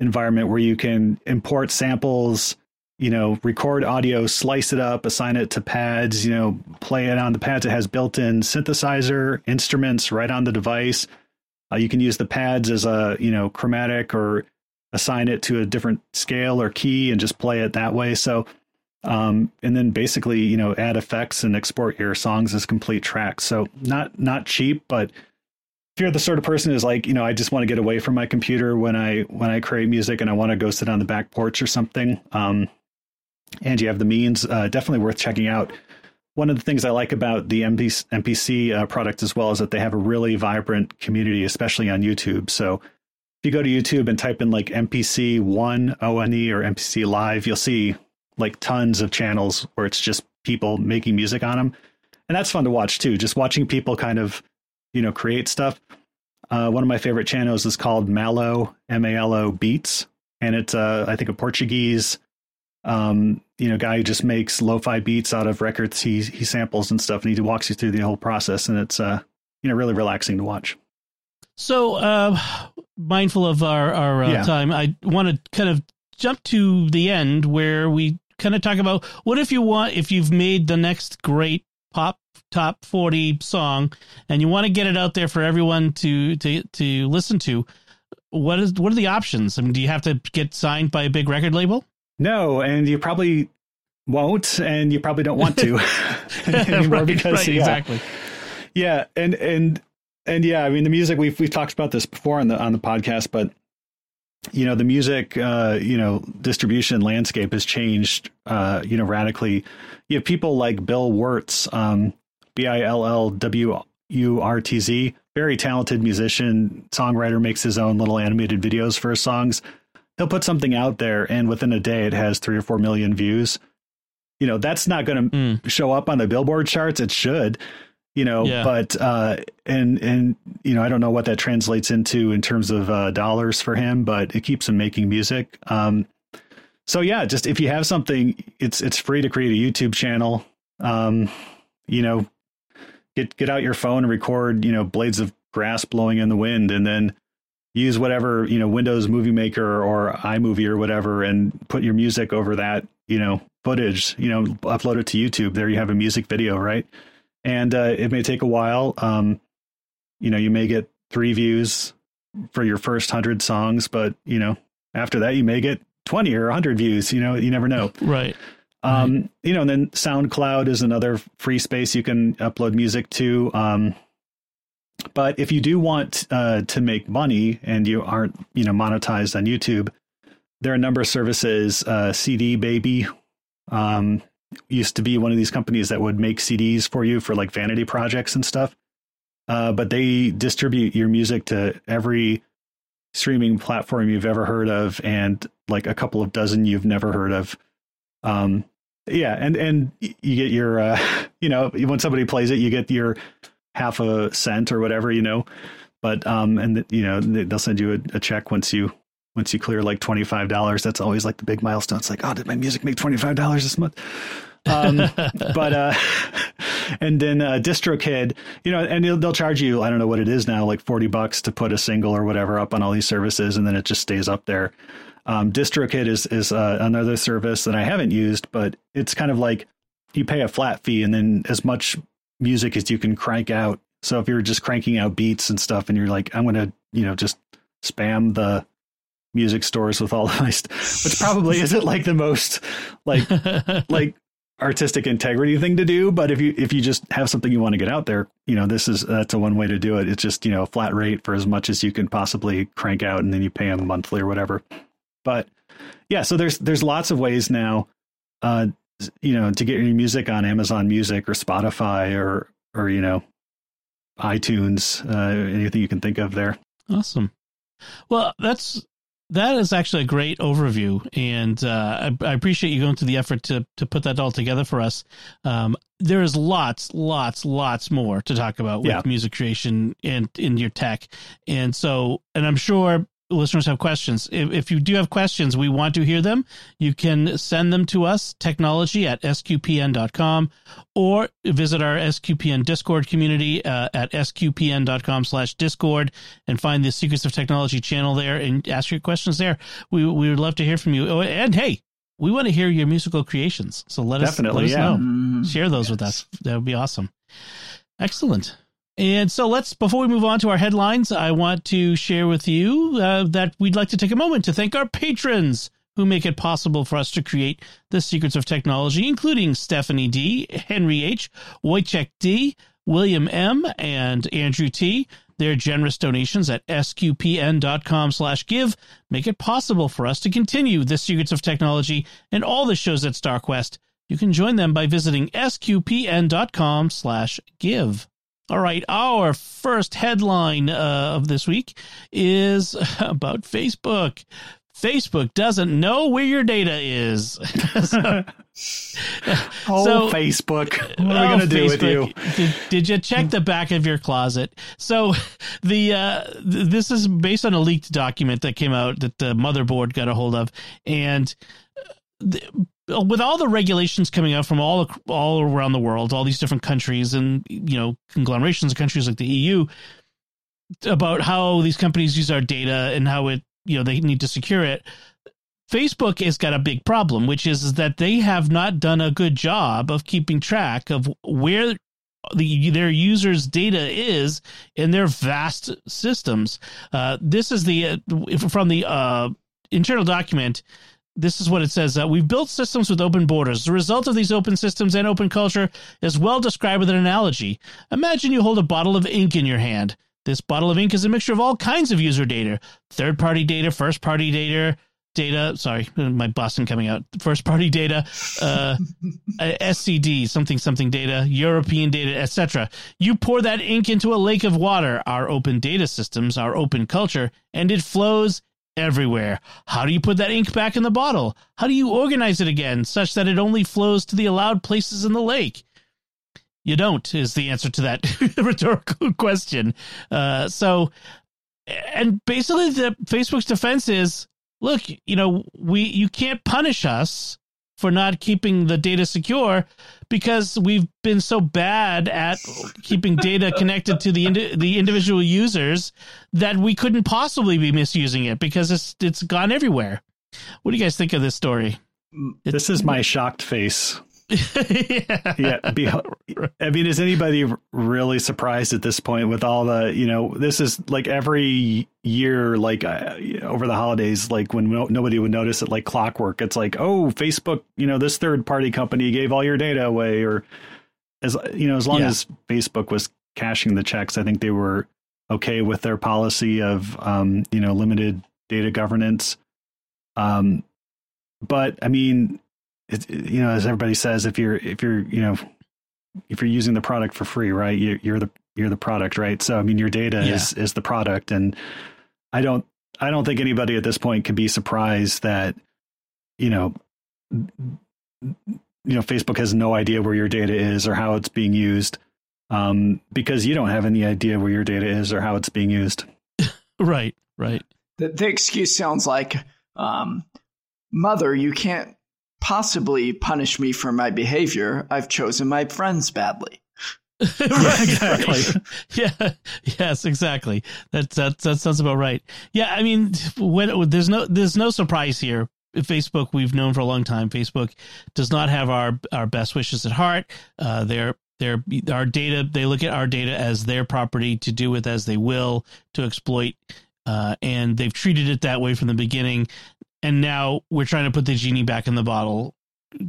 environment where you can import samples you know, record audio, slice it up, assign it to pads, you know, play it on the pads. It has built in synthesizer instruments right on the device. Uh, you can use the pads as a, you know, chromatic or assign it to a different scale or key and just play it that way. So, um, and then basically, you know, add effects and export your songs as complete tracks. So not, not cheap, but if you're the sort of person who's like, you know, I just want to get away from my computer when I, when I create music and I want to go sit on the back porch or something, um, and you have the means, uh, definitely worth checking out. One of the things I like about the MPC, MPC uh, product as well is that they have a really vibrant community, especially on YouTube. So if you go to YouTube and type in like MPC one ONE or MPC Live, you'll see like tons of channels where it's just people making music on them, and that's fun to watch too. Just watching people kind of you know create stuff. Uh, one of my favorite channels is called Malo M A L O Beats, and it's uh, I think a Portuguese um, you know, guy who just makes lo-fi beats out of records he he samples and stuff, and he walks you through the whole process, and it's uh, you know, really relaxing to watch. So, uh, mindful of our our uh, yeah. time, I want to kind of jump to the end where we kind of talk about what if you want if you've made the next great pop top 40 song and you want to get it out there for everyone to to to listen to what is what are the options i mean do you have to get signed by a big record label no, and you probably won't, and you probably don't want to anymore right, because right, yeah. exactly. Yeah, and and and yeah, I mean the music we've we've talked about this before on the on the podcast, but you know the music uh, you know distribution landscape has changed uh, you know radically. You have people like Bill Wurtz, um, B I L L W U R T Z, very talented musician, songwriter, makes his own little animated videos for his songs he'll put something out there and within a day it has three or four million views. You know, that's not going to mm. show up on the Billboard charts. It should, you know, yeah. but, uh, and, and, you know, I don't know what that translates into in terms of, uh, dollars for him, but it keeps him making music. Um, so yeah, just if you have something, it's, it's free to create a YouTube channel. Um, you know, get, get out your phone and record, you know, blades of grass blowing in the wind and then, use whatever you know Windows Movie Maker or iMovie or whatever, and put your music over that you know footage. You know, upload it to YouTube. There you have a music video, right? And uh, it may take a while. Um, you know, you may get three views for your first hundred songs, but you know, after that, you may get twenty or hundred views. You know, you never know. Right. Um, right. you know, and then SoundCloud is another free space you can upload music to. Um, but if you do want uh, to make money and you aren't, you know, monetized on YouTube, there are a number of services. Uh, CD Baby um, used to be one of these companies that would make CDs for you for like vanity projects and stuff. Uh, but they distribute your music to every streaming platform you've ever heard of and like a couple of dozen you've never heard of. Um, yeah, and and you get your uh, you know when somebody plays it, you get your half a cent or whatever, you know. But um, and you know they'll send you a, a check once you once you clear like twenty five dollars. That's always like the big milestone. It's like, oh, did my music make twenty five dollars this month? um, but uh, and then uh, DistroKid, you know, and they'll, they'll charge you I don't know what it is now, like forty bucks to put a single or whatever up on all these services, and then it just stays up there. Um, DistroKid is is uh, another service that I haven't used, but it's kind of like you pay a flat fee, and then as much music as you can crank out. So if you're just cranking out beats and stuff, and you're like, I'm gonna, you know, just spam the music stores with all my, st- which probably isn't like the most like like artistic integrity thing to do but if you if you just have something you want to get out there you know this is that's a one way to do it. It's just you know a flat rate for as much as you can possibly crank out and then you pay them monthly or whatever. But yeah so there's there's lots of ways now. Uh you know to get your music on amazon music or spotify or or you know itunes uh anything you can think of there awesome well that's that is actually a great overview, and uh, I, I, appreciate you going through the effort to to put that all together for us. Um, there is lots, lots, lots more to talk about with yeah. music creation and in your tech, and so, and I'm sure listeners have questions. If, if, you do have questions, we want to hear them. You can send them to us, technology at sqpn.com, or visit our SQPN Discord community uh, at sqpn.com slash Discord and find the Secrets of Technology channel there and ask your questions there. We, we would love to hear from you. Oh, and hey, we want to hear your musical creations. So let Definitely, us, let us yeah. know. Mm-hmm. Share those yes. with us. That would be awesome. Excellent. And so let's, before we move on to our headlines, I want to share with you uh, that we'd like to take a moment to thank our patrons who make it possible for us to create the secrets of technology, including Stephanie D, Henry H, Wojciech D, William M, and Andrew T. Their generous donations at sqpn.com slash give make it possible for us to continue the secrets of technology and all the shows at StarQuest. You can join them by visiting sqpn.com slash give. All right, our first headline uh, of this week is about Facebook. Facebook doesn't know where your data is. so, oh, so, Facebook. What are we oh, going to do with you? Did, did, you check the back of your closet? So, the uh, th- this is based on a leaked document that came out that the motherboard got a hold of. And the, with all the regulations coming out from all all around the world, all these different countries and you know conglomerations of countries like the EU about how these companies use our data and how it you know they need to secure it. Facebook has got a big problem, which is, is that they have not done a good job of keeping track of where the, their users' data is in their vast systems. Uh, this is the uh, from the uh, internal document this is what it says uh, we've built systems with open borders. The result of these open systems and open culture is well described with an analogy. Imagine you hold a bottle of ink in your hand. This bottle of ink is a mixture of all kinds of user data. Third party data first party data data sorry my boston coming out. First party data uh, scd something something data european data etc you pour that ink into a lake of water. Our open data systems our open culture and it flows everywhere. How do you put that ink back in the bottle? How do you organize it again such that it only flows to the allowed places in the lake? You don't, is the answer to that rhetorical question. Uh, so, and basically, the Facebook's defense is, look, you know, we you can't punish us for not keeping the data secure because we've been so bad at keeping data connected to the indi- the individual users that we couldn't possibly be misusing it because it's it's gone everywhere. What do you guys think of this story? This is my shocked face yeah. yeah be, I mean, is anybody really surprised at this point with all the, you know, this is like every year, like uh, over the holidays, like when no, nobody would notice it, like clockwork. It's like, oh, Facebook, you know, this third party company gave all your data away, or as you know, as long yeah. as Facebook was cashing the checks, I think they were okay with their policy of, um, you know, limited data governance. Um, but I mean, it, you know, as everybody says, if you're if you're you know if you're using the product for free, right, you, you're the you're the product, right? So I mean, your data yeah. is is the product, and I don't I don't think anybody at this point could be surprised that you know you know Facebook has no idea where your data is or how it's being used um, because you don't have any idea where your data is or how it's being used. right, right. The, the excuse sounds like, um, "Mother, you can't possibly punish me for my behavior. I've chosen my friends badly." right, exactly. yeah. Yes, exactly. That, that that sounds about right. Yeah, I mean, when there's no there's no surprise here. Facebook, we've known for a long time. Facebook does not have our our best wishes at heart. Uh, they're they're our data. They look at our data as their property to do with as they will to exploit, uh, and they've treated it that way from the beginning. And now we're trying to put the genie back in the bottle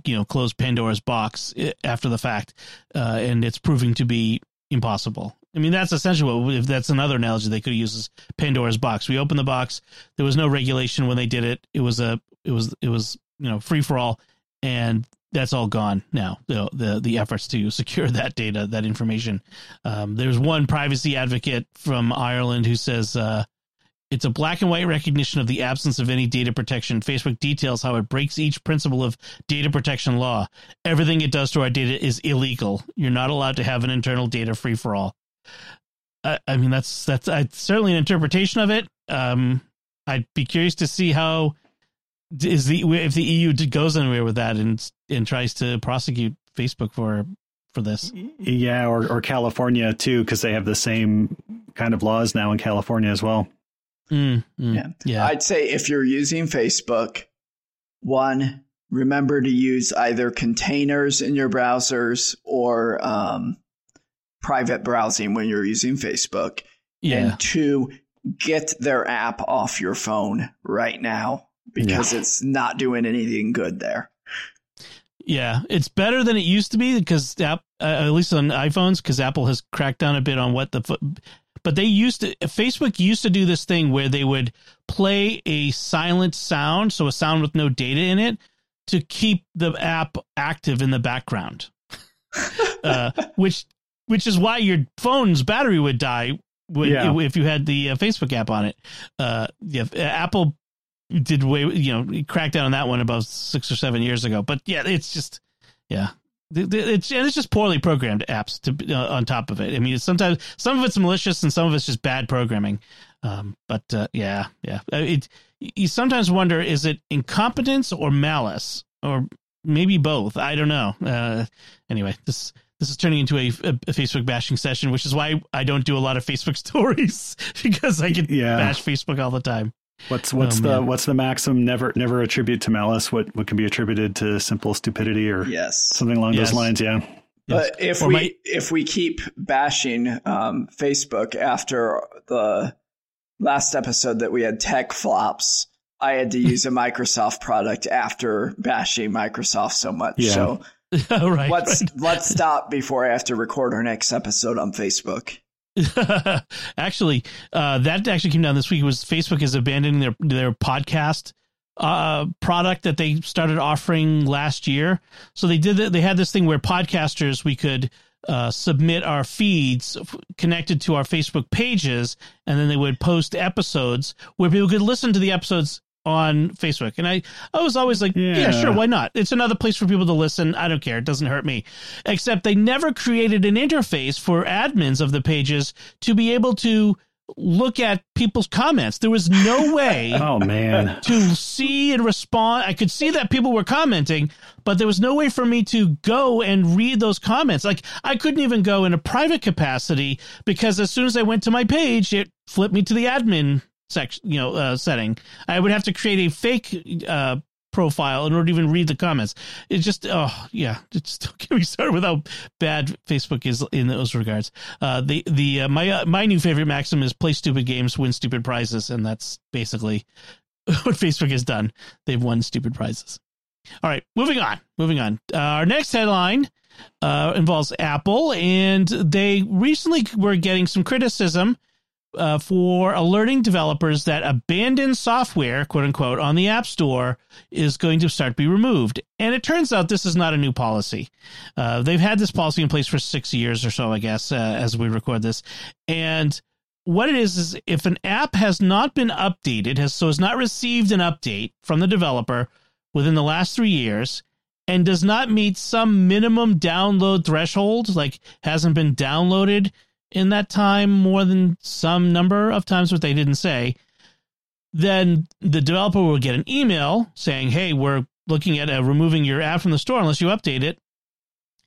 you know close Pandora's box eh, after the fact, uh, and it's proving to be impossible. I mean, that's essentially what if that's another analogy they could use is Pandora's box. We opened the box. There was no regulation when they did it. It was a it was it was you know free for all, and that's all gone now. The the the efforts to secure that data, that information. Um, there's one privacy advocate from Ireland who says. Uh, it's a black and white recognition of the absence of any data protection. Facebook details how it breaks each principle of data protection law. Everything it does to our data is illegal. You're not allowed to have an internal data free for all. I, I, mean, that's that's certainly an interpretation of it. Um, I'd be curious to see how is the if the EU goes anywhere with that and and tries to prosecute Facebook for for this. Yeah, or or California too, because they have the same kind of laws now in California as well. Mm, mm, yeah. yeah. I'd say if you're using Facebook, one, remember to use either containers in your browsers or um, private browsing when you're using Facebook. Yeah. And two, get their app off your phone right now because yeah. it's not doing anything good there. Yeah, it's better than it used to be because uh, at least on iPhones, because Apple has cracked down a bit on what the but they used to Facebook used to do this thing where they would play a silent sound, so a sound with no data in it, to keep the app active in the background. uh, which which is why your phone's battery would die when, yeah. if you had the uh, Facebook app on it. Uh, yeah, Apple did way you know crack down on that one about six or seven years ago. But yeah, it's just yeah, it's and it's just poorly programmed apps to uh, on top of it. I mean, sometimes some of it's malicious and some of it's just bad programming. Um, but uh, yeah, yeah, uh, it. You sometimes wonder is it incompetence or malice or maybe both. I don't know. Uh, anyway, this this is turning into a, a, a, Facebook bashing session, which is why I don't do a lot of Facebook stories because I get yeah. bash Facebook all the time. What's what's oh, the man. what's the maxim? Never never attribute to malice what what can be attributed to simple stupidity or yes something along yes. those lines. Yeah. But if or we my- if we keep bashing um, Facebook after the last episode that we had tech flops, I had to use a Microsoft product after bashing Microsoft so much. Yeah. So right, let's right. let's stop before I have to record our next episode on Facebook. actually, uh, that actually came down this week. Was Facebook is abandoning their their podcast uh, product that they started offering last year. So they did they had this thing where podcasters we could uh, submit our feeds connected to our Facebook pages, and then they would post episodes where people could listen to the episodes on Facebook. And I, I was always like, yeah. yeah. sure, why not? It's another place for people to listen. I don't care. It doesn't hurt me. Except they never created an interface for admins of the pages to be able to look at people's comments. There was no way oh man to see and respond. I could see that people were commenting, but there was no way for me to go and read those comments. Like I couldn't even go in a private capacity because as soon as I went to my page, it flipped me to the admin section, you know, uh, setting. I would have to create a fake uh, profile in order to even read the comments. It's just, oh yeah, just don't get me started with how bad Facebook is in those regards. Uh, the the uh, my uh, my new favorite maxim is play stupid games, win stupid prizes, and that's basically what Facebook has done. They've won stupid prizes. All right, moving on. Moving on. Uh, our next headline uh, involves Apple, and they recently were getting some criticism uh, for alerting developers that abandoned software, quote unquote, on the App Store is going to start to be removed. And it turns out this is not a new policy. Uh, they've had this policy in place for six years or so, I guess, uh, as we record this. And what it is is if an app has not been updated, has so has not received an update from the developer within the last three years, and does not meet some minimum download threshold, like hasn't been downloaded in that time more than some number of times, what they didn't say, then the developer will get an email saying, "Hey, we're looking at uh, removing your app from the store unless you update it."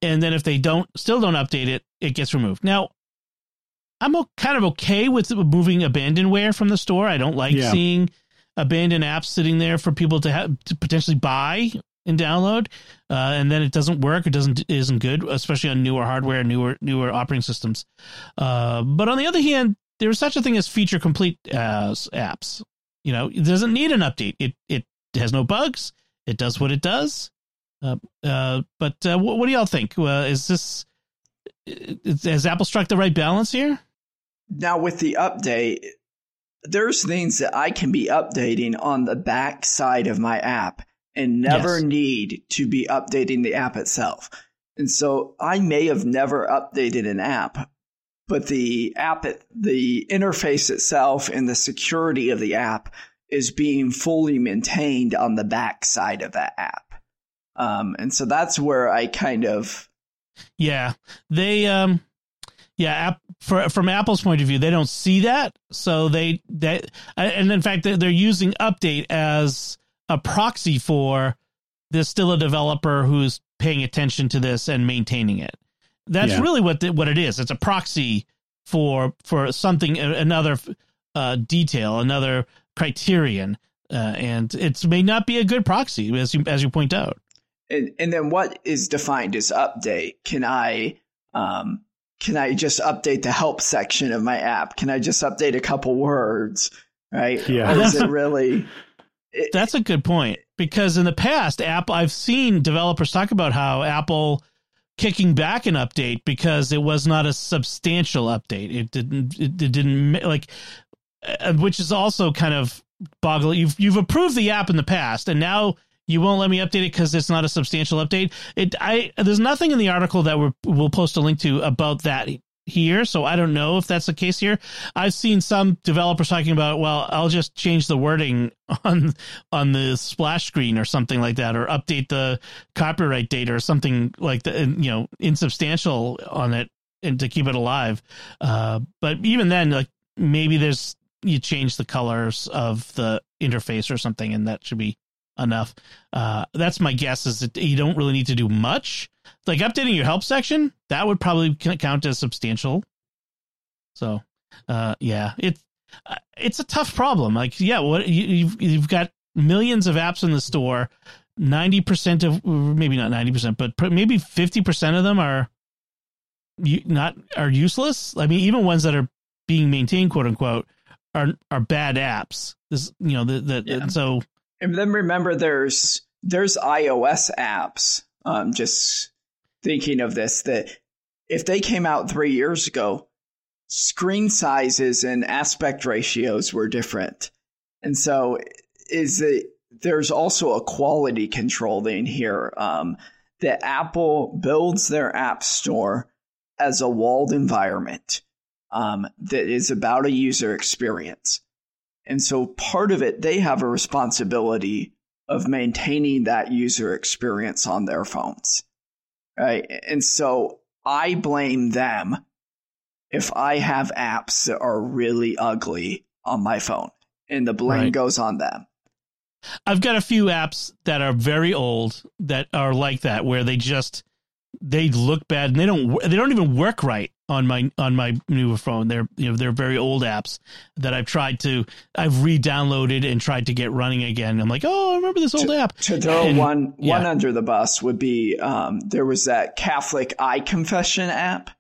And then if they don't still don't update it, it gets removed. Now, I'm kind of okay with moving abandonware from the store. I don't like yeah. seeing abandoned apps sitting there for people to have to potentially buy and download, uh, and then it doesn't work. It doesn't isn't good, especially on newer hardware, newer newer operating systems. Uh, but on the other hand, there is such a thing as feature complete uh, apps. You know, it doesn't need an update. It it has no bugs. It does what it does. Uh, uh, but what, what, do y'all think? is this has Apple struck the right balance here? Now with the update, there's things that I can be updating on the back side of my app and never yes. need to be updating the app itself. And so I may have never updated an app, but the app, the interface itself and the security of the app is being fully maintained on the back side of that app. Um, and so that's where I kind of. Yeah. They, um, yeah, app, for, from Apple's point of view, they don't see that. So they, they, and in fact, they're using update as, a proxy for there's still a developer who's paying attention to this and maintaining it. That's yeah. really what the, what it is. It's a proxy for for something another uh, detail, another criterion, uh, and it may not be a good proxy as you as you point out. And, and then what is defined as update? Can I um, can I just update the help section of my app? Can I just update a couple words? Right? Yeah. Or is it really that's a good point because in the past, Apple, I've seen developers talk about how Apple kicking back an update because it was not a substantial update. It didn't. It, didn't like, uh, which is also kind of boggling. You've you've approved the app in the past, and now you won't let me update it because it's not a substantial update. It I there's nothing in the article that we will post a link to about that here, so I don't know if that's the case here. I've seen some developers talking about, well, I'll just change the wording on on the splash screen or something like that, or update the copyright date or something like that, you know, insubstantial on it and to keep it alive. Uh, but even then, like maybe there's you change the colors of the interface or something, and that should be enough. Uh, that's my guess. Is that you don't really need to do much. Like updating your help section, that would probably count as substantial. So, uh, yeah, it's uh, it's a tough problem. Like, yeah, what you, you've you've got millions of apps in the store. Ninety percent of maybe not ninety percent, but maybe fifty percent of them are you not are useless. I mean, even ones that are being maintained, quote unquote, are are bad apps. This, you know, the, the, yeah. so and then remember, there's there's iOS apps. Um, just thinking of this, that if they came out three years ago, screen sizes and aspect ratios were different, and so is it there's also a quality control thing here. Um, that Apple builds their app store as a walled environment um, that is about a user experience. And so part of it, they have a responsibility of maintaining that user experience on their phones. Right. And so I blame them if I have apps that are really ugly on my phone and the blame right. goes on them. I've got a few apps that are very old that are like that where they just they look bad and they don't they don't even work right on my on my newer phone. They're you know they're very old apps that I've tried to I've re-downloaded and tried to get running again. I'm like, oh, I remember this old to, app. To throw and, one yeah. one under the bus would be um, there was that Catholic eye confession app.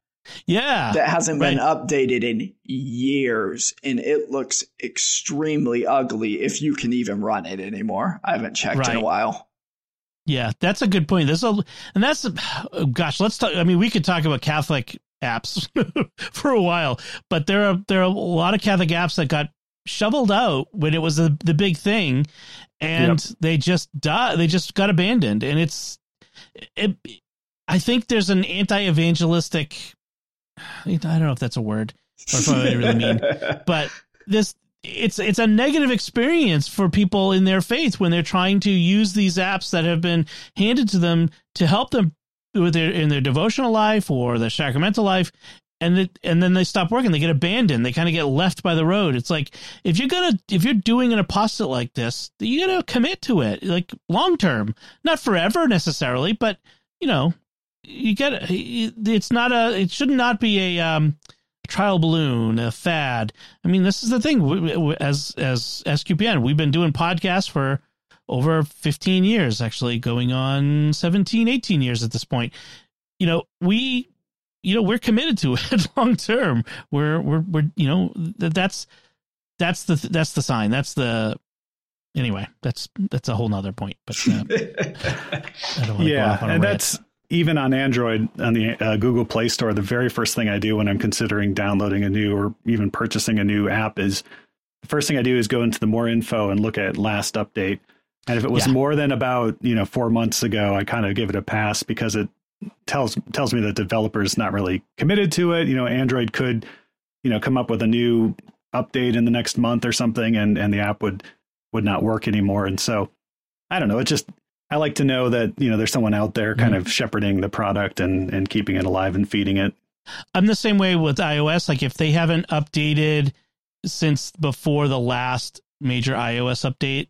Yeah, that hasn't right. been updated in years, and it looks extremely ugly. If you can even run it anymore, I haven't checked right. in a while. Yeah, that's a good point. This and that's oh gosh, let's talk. I mean, we could talk about Catholic apps for a while, but there are there are a lot of Catholic apps that got shoveled out when it was the the big thing, and yep. they just died. They just got abandoned, and it's it. I think there's an anti-evangelistic. I don't know if that's a word. What I really mean. But this it's it's a negative experience for people in their faith when they're trying to use these apps that have been handed to them to help them with their in their devotional life or their sacramental life. And it, and then they stop working. They get abandoned. They kind of get left by the road. It's like if you're gonna if you're doing an apostolate like this you gotta commit to it like long term not forever necessarily but you know you get it's not a it should not be a um trial balloon, a fad. I mean, this is the thing. As as SQPN, we've been doing podcasts for over 15 years, actually going on 17, 18 years at this point. You know, we, you know, we're committed to it long term. We're we're we're you know that's that's the that's the sign. That's the anyway. That's that's a whole nother point. But uh, yeah, and that's even on Android on the uh, Google Play Store, the very first thing I do when I'm considering downloading a new or even purchasing a new app is the first thing I do is go into the more info and look at last update. And if it was yeah. more than about you know four months ago, I kind of give it a pass because it tells tells me that the developer is not really committed to it. You know, Android could you know come up with a new update in the next month or something, and and the app would would not work anymore. And so I don't know. It just I like to know that you know there's someone out there kind mm-hmm. of shepherding the product and and keeping it alive and feeding it. I'm the same way with iOS. Like if they haven't updated since before the last major iOS update,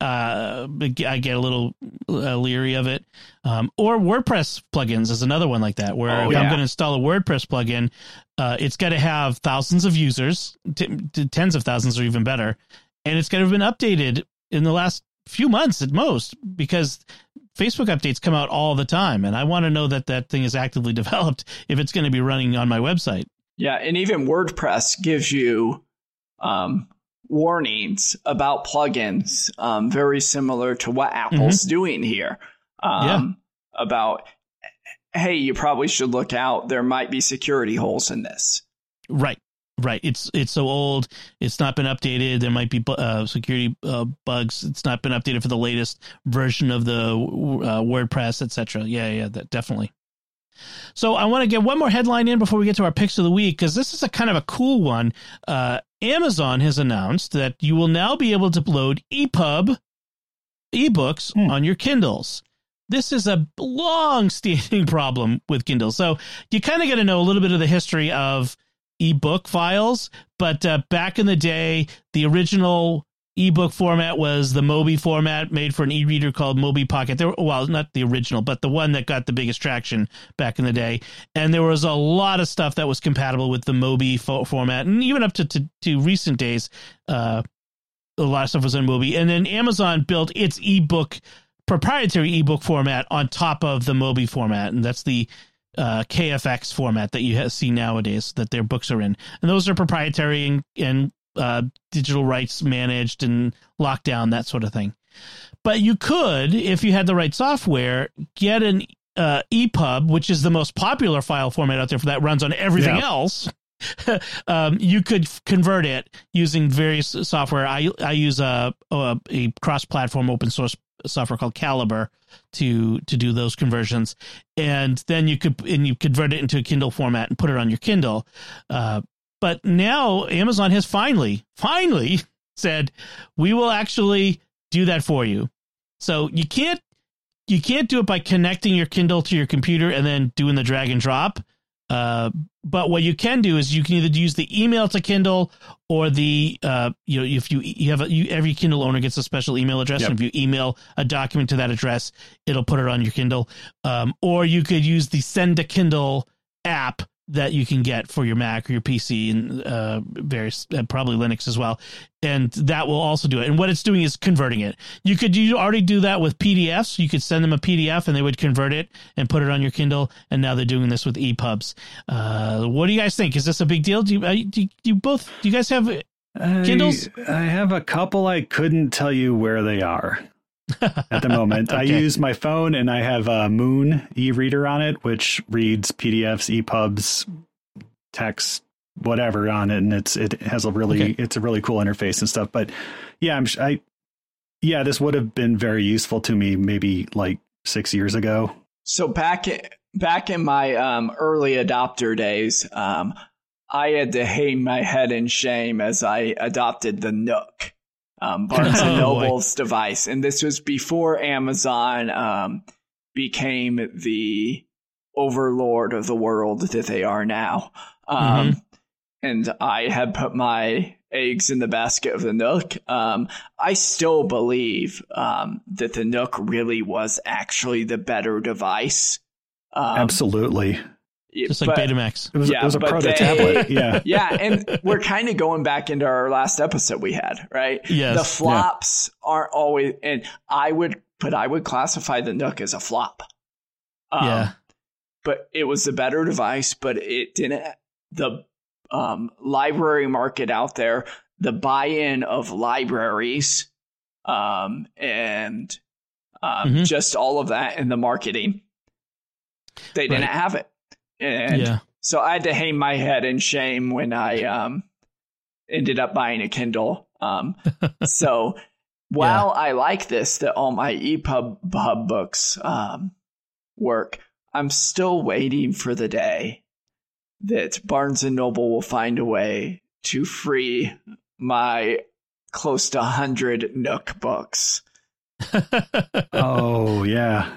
uh, I get a little uh, leery of it. Um, or WordPress plugins is another one like that, where oh, yeah. I'm going to install a WordPress plugin, uh, it's got to have thousands of users, t- t- tens of thousands or even better, and it's got to have been updated in the last few months at most because Facebook updates come out all the time, and I want to know that that thing is actively developed if it's going to be running on my website. Yeah, and even WordPress gives you um, warnings about plugins, um, very similar to what Apple's mm-hmm. doing here. Um, yeah. About, hey, you probably should look out. There might be security holes in this. Right. Right. It's it's so old. It's not been updated. There might be uh, security uh, bugs. It's not been updated for the latest version of the uh, WordPress, etc. Yeah, yeah, that definitely. So I want to get one more headline in before we get to our picks of the week because this is a kind of a cool one. Uh, Amazon has announced that you will now be able to load EPUB ebooks hmm. on your Kindles. This is a long-standing problem with Kindle. So you kind of got to know a little bit of the history of ebook files, but uh, back in the day, the original ebook format was the Mobi format made for an e-reader called Mobipocket. There, well, not the original, but the one that got the biggest traction back in the day. And there was a lot of stuff that was compatible with the Mobi fo- format, and even up to to, to recent days, uh, a lot of stuff was on Mobi. And then Amazon built its ebook proprietary ebook format on top of the Mobi format, and that's the uh, KFX format that you see nowadays that their books are in, and those are proprietary and, and uh, digital rights managed and locked down, that sort of thing. But you could, if you had the right software, get an uh, EPUB, which is the most popular file format out there for that runs on everything yeah. else. um, you could convert it using various software. I I use a a, a cross platform open source software called Calibre to to do those conversions, and then you could and you convert it into a Kindle format and put it on your Kindle. Uh, but now Amazon has finally finally said we will actually do that for you. So you can't you can't do it by connecting your Kindle to your computer and then doing the drag and drop. Uh, but what you can do is you can either use the email to Kindle or the uh, you know if you you have a, you, every Kindle owner gets a special email address, yep. and if you email a document to that address, it'll put it on your Kindle. Um, or you could use the Send to Kindle app that you can get for your Mac or your PC and uh, various uh, probably Linux as well, and that will also do it. And what it's doing is converting it. You could you already do that with PDFs. You could send them a PDF and they would convert it and put it on your Kindle. And now they're doing this with EPUBs. Uh, what do you guys think? Is this a big deal? Do you, uh, do you, do you both? Do you guys have Kindles? I, I have a couple. I couldn't tell you where they are at the moment. okay. I use my phone and I have a Moon e-reader on it, which reads PDFs, EPUBs, text, whatever on it, and it's it has a really okay. it's a really cool interface and stuff. But yeah, I'm I yeah, this would have been very useful to me maybe like six years ago. So back back in my um, early adopter days, um, I had to hang my head in shame as I adopted the Nook, um, Barnes and Oh, boy. Noble's device, and this was before Amazon um, became the overlord of the world that they are now. Um, And I had put my eggs in the basket of the Nook. Um, I still believe um, that the Nook really was actually the better device. Um, Absolutely. Just like but- Betamax. It was, Yeah, it was a but proto they- tablet. Yeah. yeah, and we're kind of going back into our last episode we had, right? Yes. The flops aren't always, and I would, but I would classify the Nook as a flop. Um, yeah. But it was the better device, but it didn't, the um, library market out there, the buy in of libraries, um, and um, Mhm. just all of that in the marketing, they didn't Right. have it. And yeah. so I had to hang my head in shame when I um, ended up buying a Kindle. Um, so while I like this, that all my EPUB hub books um, work, I'm still waiting for the day that Barnes and Noble will find a way to free my close to 100 Nook books. Oh, yeah.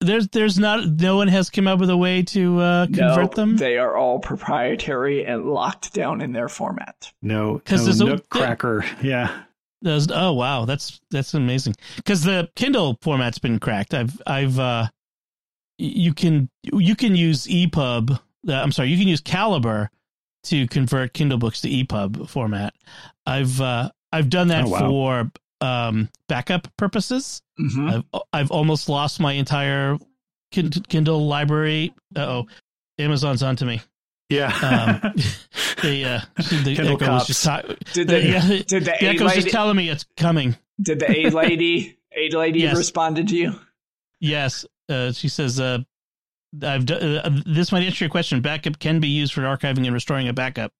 There's there's not no one has come up with a way to uh, convert No, them. They are all proprietary and locked down in their format. No, 'Cause no there's a- Nook cracker. Yeah. Those, oh wow, that's that's amazing. Because the Kindle format's been cracked. I've I've uh, you can you can use EPUB. Uh, I'm sorry, you can use Calibre to convert Kindle books to EPUB format. I've uh, I've done that Oh, wow. for um, backup purposes. hmm I've I've almost lost my entire Kindle library. Uh oh, Amazon's onto me. Yeah. Um, the uh, the Kindle Echo was just ta- Did the, the, yeah, did the the A Echo's just telling me it's coming. did the A lady, A lady Yes. responded to you? Yes, uh, she says. Uh, I've d- uh, this might answer your question. Backup can be used for archiving and restoring a backup.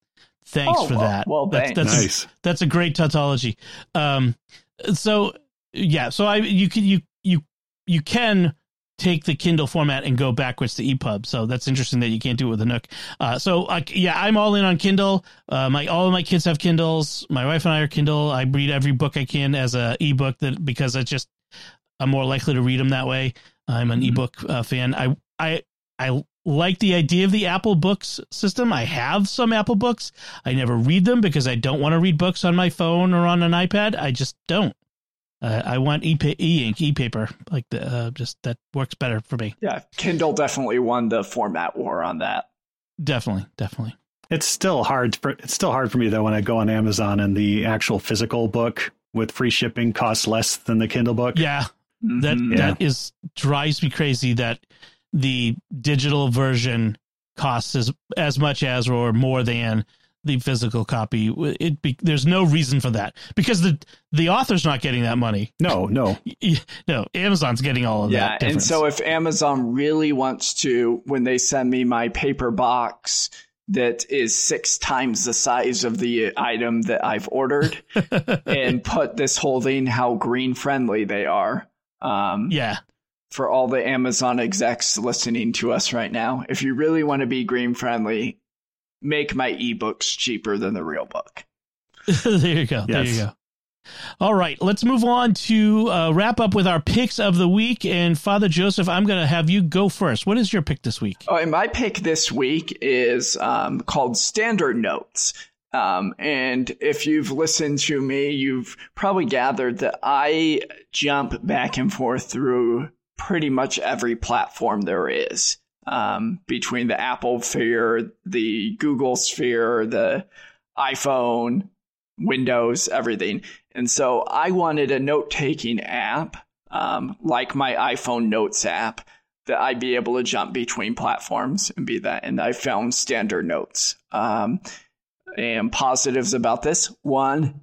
Thanks Oh, for well- that. well, that's thanks. that's, nice. that's a great tautology. Um, so yeah, so I you can you you you can take the Kindle format and go backwards to EPUB. So that's interesting that you can't do it with a Nook. Uh, so like yeah, I'm all in on Kindle. Uh, my all of my kids have Kindles. My wife and I are Kindle. I read every book I can as a ebook that because I just I'm more likely to read them that way. I'm an Mhm. ebook uh, fan. I I I like the idea of the Apple Books system. I have some Apple Books. I never read them because I don't want to read books on my phone or on an iPad. I just don't. Uh, I want e ink, e paper, like the uh, just that works better for me. Yeah, Kindle definitely won the format war on that. Definitely, definitely. It's still hard for it's still hard for me though when I go on Amazon and the actual physical book with free shipping costs less than the Kindle book. Yeah, that Mhm. that is drives me crazy that the digital version costs as as much as or more than the physical copy. It be, there's no reason for that because the the author's not getting that money. No, no. No, Amazon's getting all of yeah, that. and so if Amazon really wants to, when they send me my paper box that is six times the size of the item that I've ordered, and put this holding how green friendly they are. Um, yeah, for all the Amazon execs listening to us right now, if you really want to be green friendly, make my ebooks cheaper than the real book. there you go. There you go. All right, let's move on to uh, wrap up with our picks of the week. And Father Joseph, I'm going to have you go first. What is your pick this week? Oh, and my pick this week is um, called Standard Notes. Um, and if you've listened to me, you've probably gathered that I jump back and forth through pretty much every platform there is. Um, between the Apple Sphere, the Google Sphere, the iPhone, Windows, everything. And so I wanted a note taking app, um, like my iPhone Notes app, that I'd be able to jump between platforms and be that. And I found standard notes. Um, and positives about this one,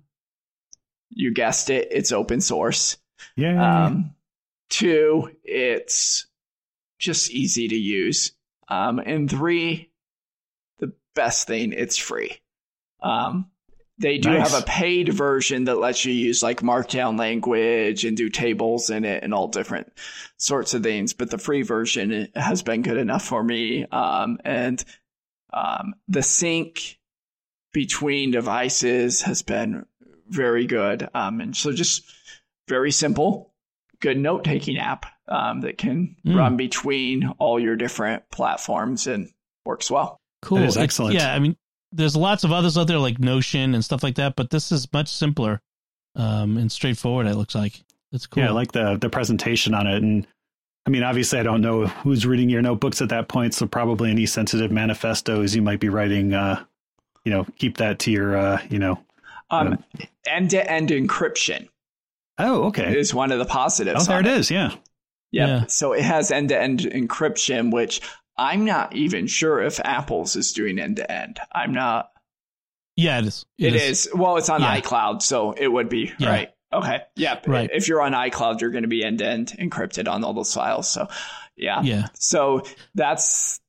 you guessed it, it's open source. Yeah. Um, two, it's just easy to use. Um, and three, the best thing, it's free. Um, they do Nice. have a paid version that lets you use like markdown language and do tables in it and all different sorts of things. But the free version has been good enough for me. Um, and Um, the sync between devices has been very good. Um, and so just very simple, good note taking app um, that can mm. run between all your different platforms and works well. Cool. That is excellent. It's, yeah. I mean, there's lots of others out there like Notion and stuff like that, but this is much simpler um, and straightforward. It looks like it's cool. Yeah, I like the the presentation on it, and I mean, obviously, I don't know who's reading your notebooks at that point, so probably any sensitive manifestos you might be writing. Uh, you know, keep that to your, uh, you know, um, end to end encryption. Oh, okay. It's one of the positives. Oh, there it is. Yeah. Yep. Yeah. So it has end to end encryption, which I'm not even sure if Apple's is doing end to end. I'm not. Yeah, it is. it, it is. is. Well, it's on yeah. iCloud, so it would be yeah. right. Okay. Yep. Right. If you're on iCloud, you're going to be end to end encrypted on all those files. So, yeah. Yeah. So that's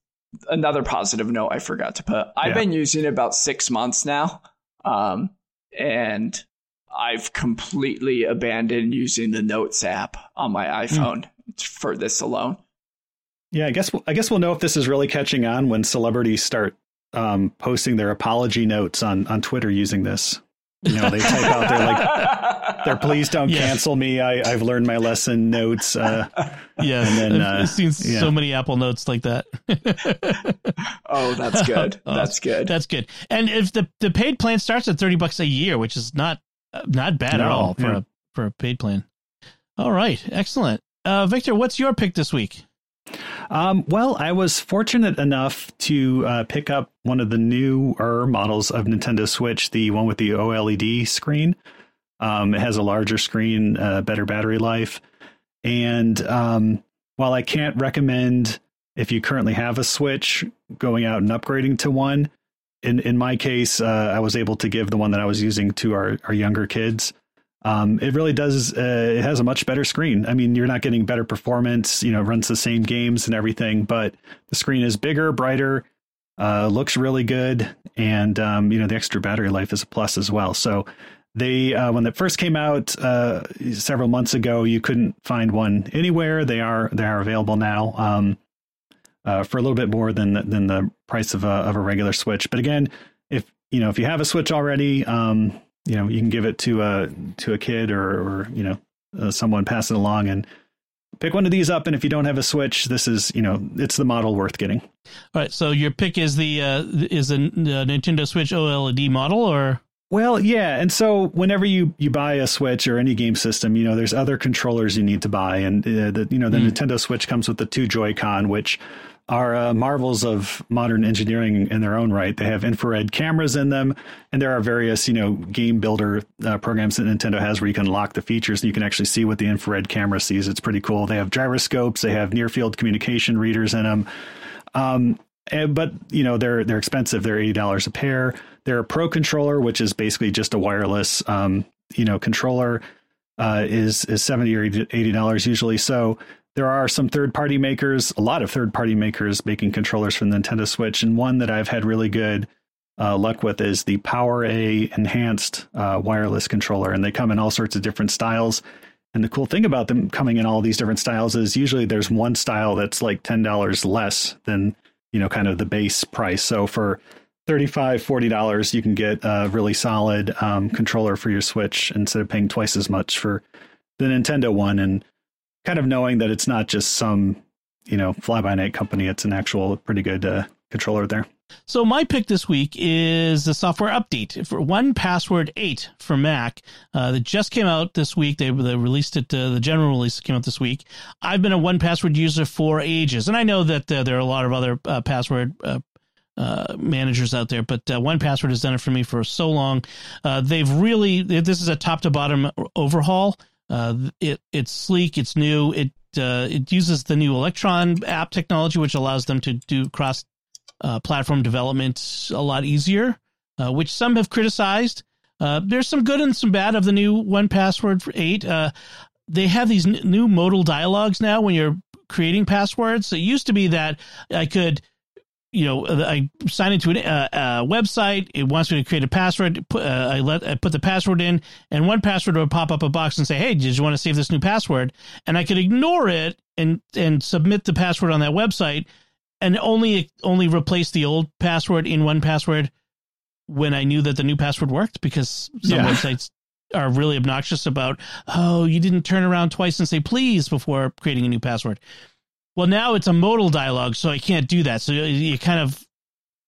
another positive note I forgot to put. I've yeah. been using it about six months now. Um, and I've completely abandoned using the Notes app on my hmm. iPhone mm. for this alone. Yeah, I guess I guess we'll know if this is really catching on when celebrities start um, posting their apology notes on on Twitter using this. You know, they type out their like, their please don't yeah. cancel me. I, I've learned my lesson notes. Uh, yeah, and then I've uh, seen yeah. so many Apple notes like that. oh, that's good. oh, that's good. That's good. And if the the paid plan starts at thirty bucks a year, which is not not bad no, at all for yeah. a for a paid plan. All right, excellent. Uh, Victor, what's your pick this week? Um, well, I was fortunate enough to uh, pick up one of the newer models of Nintendo Switch, the one with the OLED screen. Um, it has a larger screen, uh, better battery life. And um, while I can't recommend if you currently have a Switch going out and upgrading to one, in in my case, uh, I was able to give the one that I was using to our our younger kids. Um, it really does. Uh, it has a much better screen. I mean, you're not getting better performance. You know, runs the same games and everything, but the screen is bigger, brighter, uh, looks really good, and um, you know the extra battery life is a plus as well. So they, uh, when it first came out uh, several months ago, you couldn't find one anywhere. They are they are available now um, uh, for a little bit more than than the price of a of a regular Switch. But again, if you know if you have a Switch already. Um, you know you can give it to a to a kid or or you know uh, someone pass it along and pick one of these up and if you don't have a switch this is you know it's the model worth getting all right so your pick is the uh is the, the nintendo switch oled model or well yeah and so whenever you you buy a switch or any game system you know there's other controllers you need to buy and uh, the you know the mm. nintendo switch comes with the two joy-con which are uh, marvels of modern engineering in their own right. They have infrared cameras in them, and there are various, you know, game builder uh, programs that Nintendo has where you can lock the features and you can actually see what the infrared camera sees. It's pretty cool. They have gyroscopes, they have near field communication readers in them. Um, and, but you know they're they're expensive. They're eighty dollars a pair. They're a pro controller, which is basically just a wireless, um, you know, controller. Uh, is is seventy or eighty dollars usually. So there are some third party makers, a lot of third party makers making controllers for the Nintendo Switch, and one that I've had really good uh, luck with is the PowerA enhanced uh, wireless controller, and they come in all sorts of different styles. And the cool thing about them coming in all these different styles is usually there's one style that's like ten dollars less than you know kind of the base price. So for 35 40 dollars you can get a really solid um, controller for your switch instead of paying twice as much for the nintendo one and kind of knowing that it's not just some you know fly by night company. It's an actual pretty good uh, controller there. So my pick this week is the software update for 1Password 8 for Mac uh, that just came out this week. They, they released it. Uh, the general release came out this week. I've been a 1Password user for ages, and I know that uh, there are a lot of other uh, password uh, uh, managers out there, but uh, 1Password has done it for me for so long. Uh, they've really this is a top to bottom overhaul. Uh, it it's sleek, it's new. It uh, it uses the new Electron app technology, which allows them to do cross uh, platform development a lot easier, uh, which some have criticized. Uh, there's some good and some bad of the new 1Password for eight. Uh, they have these n- new modal dialogues now when you're creating passwords. It used to be that I could you know, I sign into a, uh, a, website. It wants me to create a password. Put, uh, I let I put the password in, and 1Password would pop up a box and say, "Hey, did you want to save this new password?" And I could ignore it and and submit the password on that website. and only only replace the old password in 1Password when I knew that the new password worked because some Yeah. websites are really obnoxious about oh you didn't turn around twice and say please before creating a new password. Well, now it's a modal dialog, so I can't do that. So you, you kind of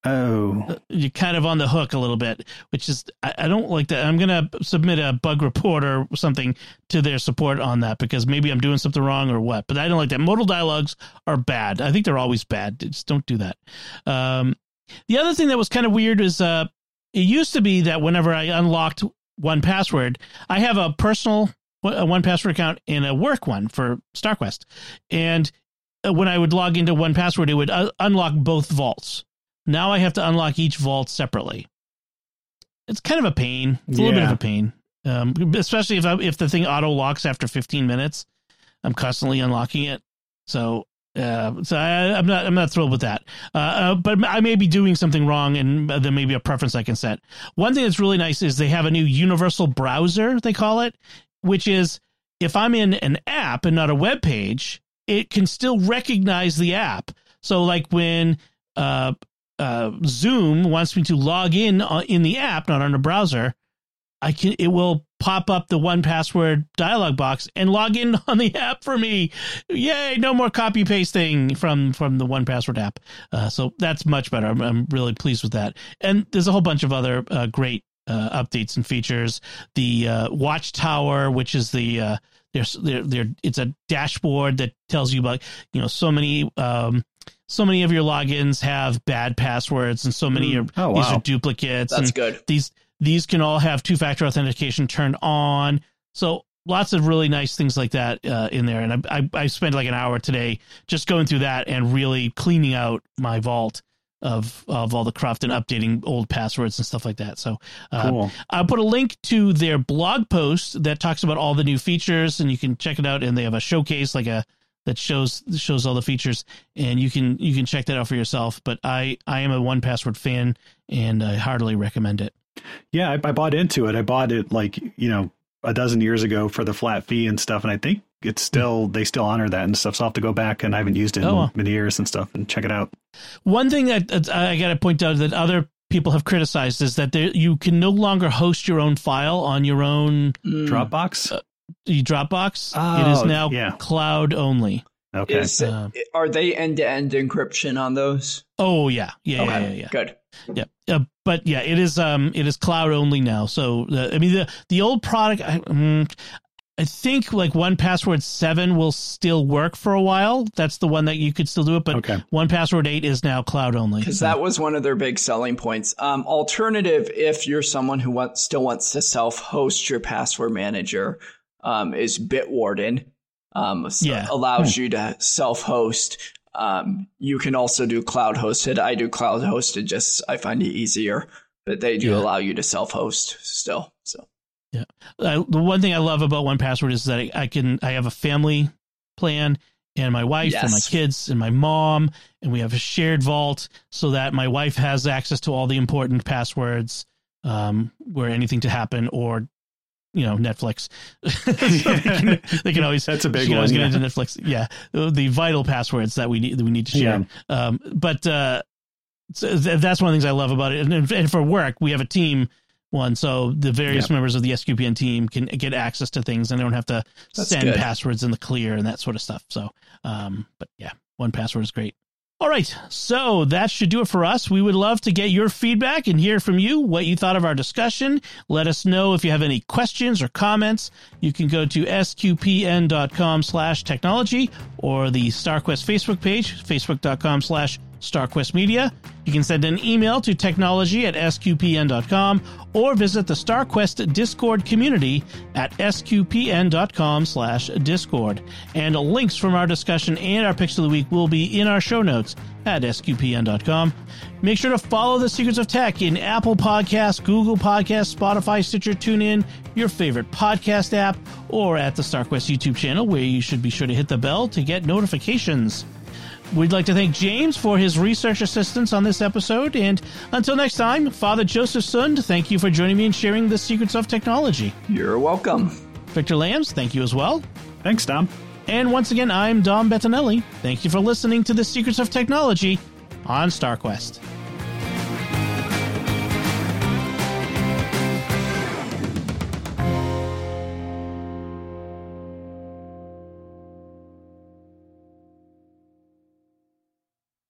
Oh, you're kind of on the hook a little bit, which is I, I don't like that. I'm gonna submit a bug report or something to their support on that because maybe I'm doing something wrong or what. But I don't like that. Modal dialogues are bad. I think they're always bad. Just don't do that. Um, the other thing that was kind of weird is uh, it used to be that whenever I unlocked 1Password, I have a personal 1Password account and a work one for StarQuest, and when I would log into 1Password, it would uh, unlock both vaults. Now I have to unlock each vault separately. It's kind of a pain. It's a little bit of a pain, um, especially if I, if the thing auto locks after 15 minutes. I'm constantly unlocking it, so uh, so I, I'm not I'm not thrilled with that. Uh, uh, but I may be doing something wrong, and there may be a preference I can set. One thing that's really nice is they have a new universal browser. They call it, which is if I'm in an app and not a web page, it can still recognize the app. So like when uh, uh, Zoom wants me to log in uh, in the app, not on a browser, I can it will pop up the 1Password dialog box and log in on the app for me. Yay! No more copy pasting from from the 1Password app. Uh, so that's much better. I'm, I'm really pleased with that. And there's a whole bunch of other uh, great uh, updates and features. The uh, Watchtower, which is the uh, there's there there it's a dashboard that tells you about you know so many um so many of your logins have bad passwords and so many are Oh, these are duplicates That's and good. these these can all have two factor authentication turned on. So lots of really nice things like that uh, in there. And I, I i spent like an hour today just going through that and really cleaning out my vault of of all the cruft and updating old passwords and stuff like that so uh, cool. I'll put a link to their blog post that talks about all the new features, and you can check it out. And they have a showcase, like a that shows shows all the features, and you can you can check that out for yourself. But I I am a 1Password fan, and I heartily recommend it. Yeah, I, I bought into it. I bought it like you know a dozen years ago for the flat fee and stuff, and I think it's still they still honor that and stuff. So I'll have to go back and I haven't used it in Oh, well. many years and stuff and check it out. One thing that, that I got to point out that other people have criticized is that there, you can no longer host your own file on your own Mm. Dropbox. the Dropbox. it Oh, is now yeah. cloud only. Okay. Is, Uh, are they end to end encryption on those? Oh yeah, yeah, yeah, yeah, yeah. Good. Yeah, uh, but yeah, it is um it is cloud only now. So the, I mean the the old product, I, mm, I think like 1Password seven will still work for a while. That's the one that you could still do it, but Okay. 1Password eight is now cloud only. Because So- that was one of their big selling points. Um, alternative, if you're someone who wants, still wants to self host your password manager, um, is Bitwarden. Um, so Yeah. allows you to self host. Um, you can also do cloud hosted. I do cloud hosted, just I find it easier, but they do Yeah. allow you to self host still. So I, the one thing I love about 1Password is that I, I can I have a family plan and my wife and my kids and my mom and we have a shared vault so that my wife has access to all the important passwords um where anything to happen or you know Netflix. So they, can, they can always That's a big can always one, get yeah. into Netflix. Yeah. The the vital passwords that we need that we need to share. Um but uh so th- that's one of the things I love about it. And, and for work we have a team one so the various Yep. members of the SQPN team can get access to things and they don't have to That's send good. passwords in the clear and that sort of stuff so um but yeah 1Password is great all right, so that should do it for us. We would love to get your feedback and hear from you what you thought of our discussion. Let us know if you have any questions or comments. You can go to sqpn.com slash technology or the StarQuest Facebook page, facebook.com slash StarQuest Media. You can send an email to technology at sqpn.com or visit the StarQuest Discord community at sqpn.com slash discord. And links from our discussion and our picks of the week will be in our show notes at sqpn.com. Make sure to follow the Secrets of Tech in Apple Podcasts, Google Podcasts, Spotify, Stitcher, TuneIn, your favorite podcast app, or at the StarQuest YouTube channel, where you should be sure to hit the bell to get notifications. We'd like to thank James for his research assistance on this episode. And until next time, Father Joseph Sund, thank you for joining me and sharing the secrets of technology. you're welcome. Victor Lams, thank you as well. Thanks, Dom. And once again, I'm Dom Bettinelli. Thank you for listening to the Secrets of Technology on StarQuest.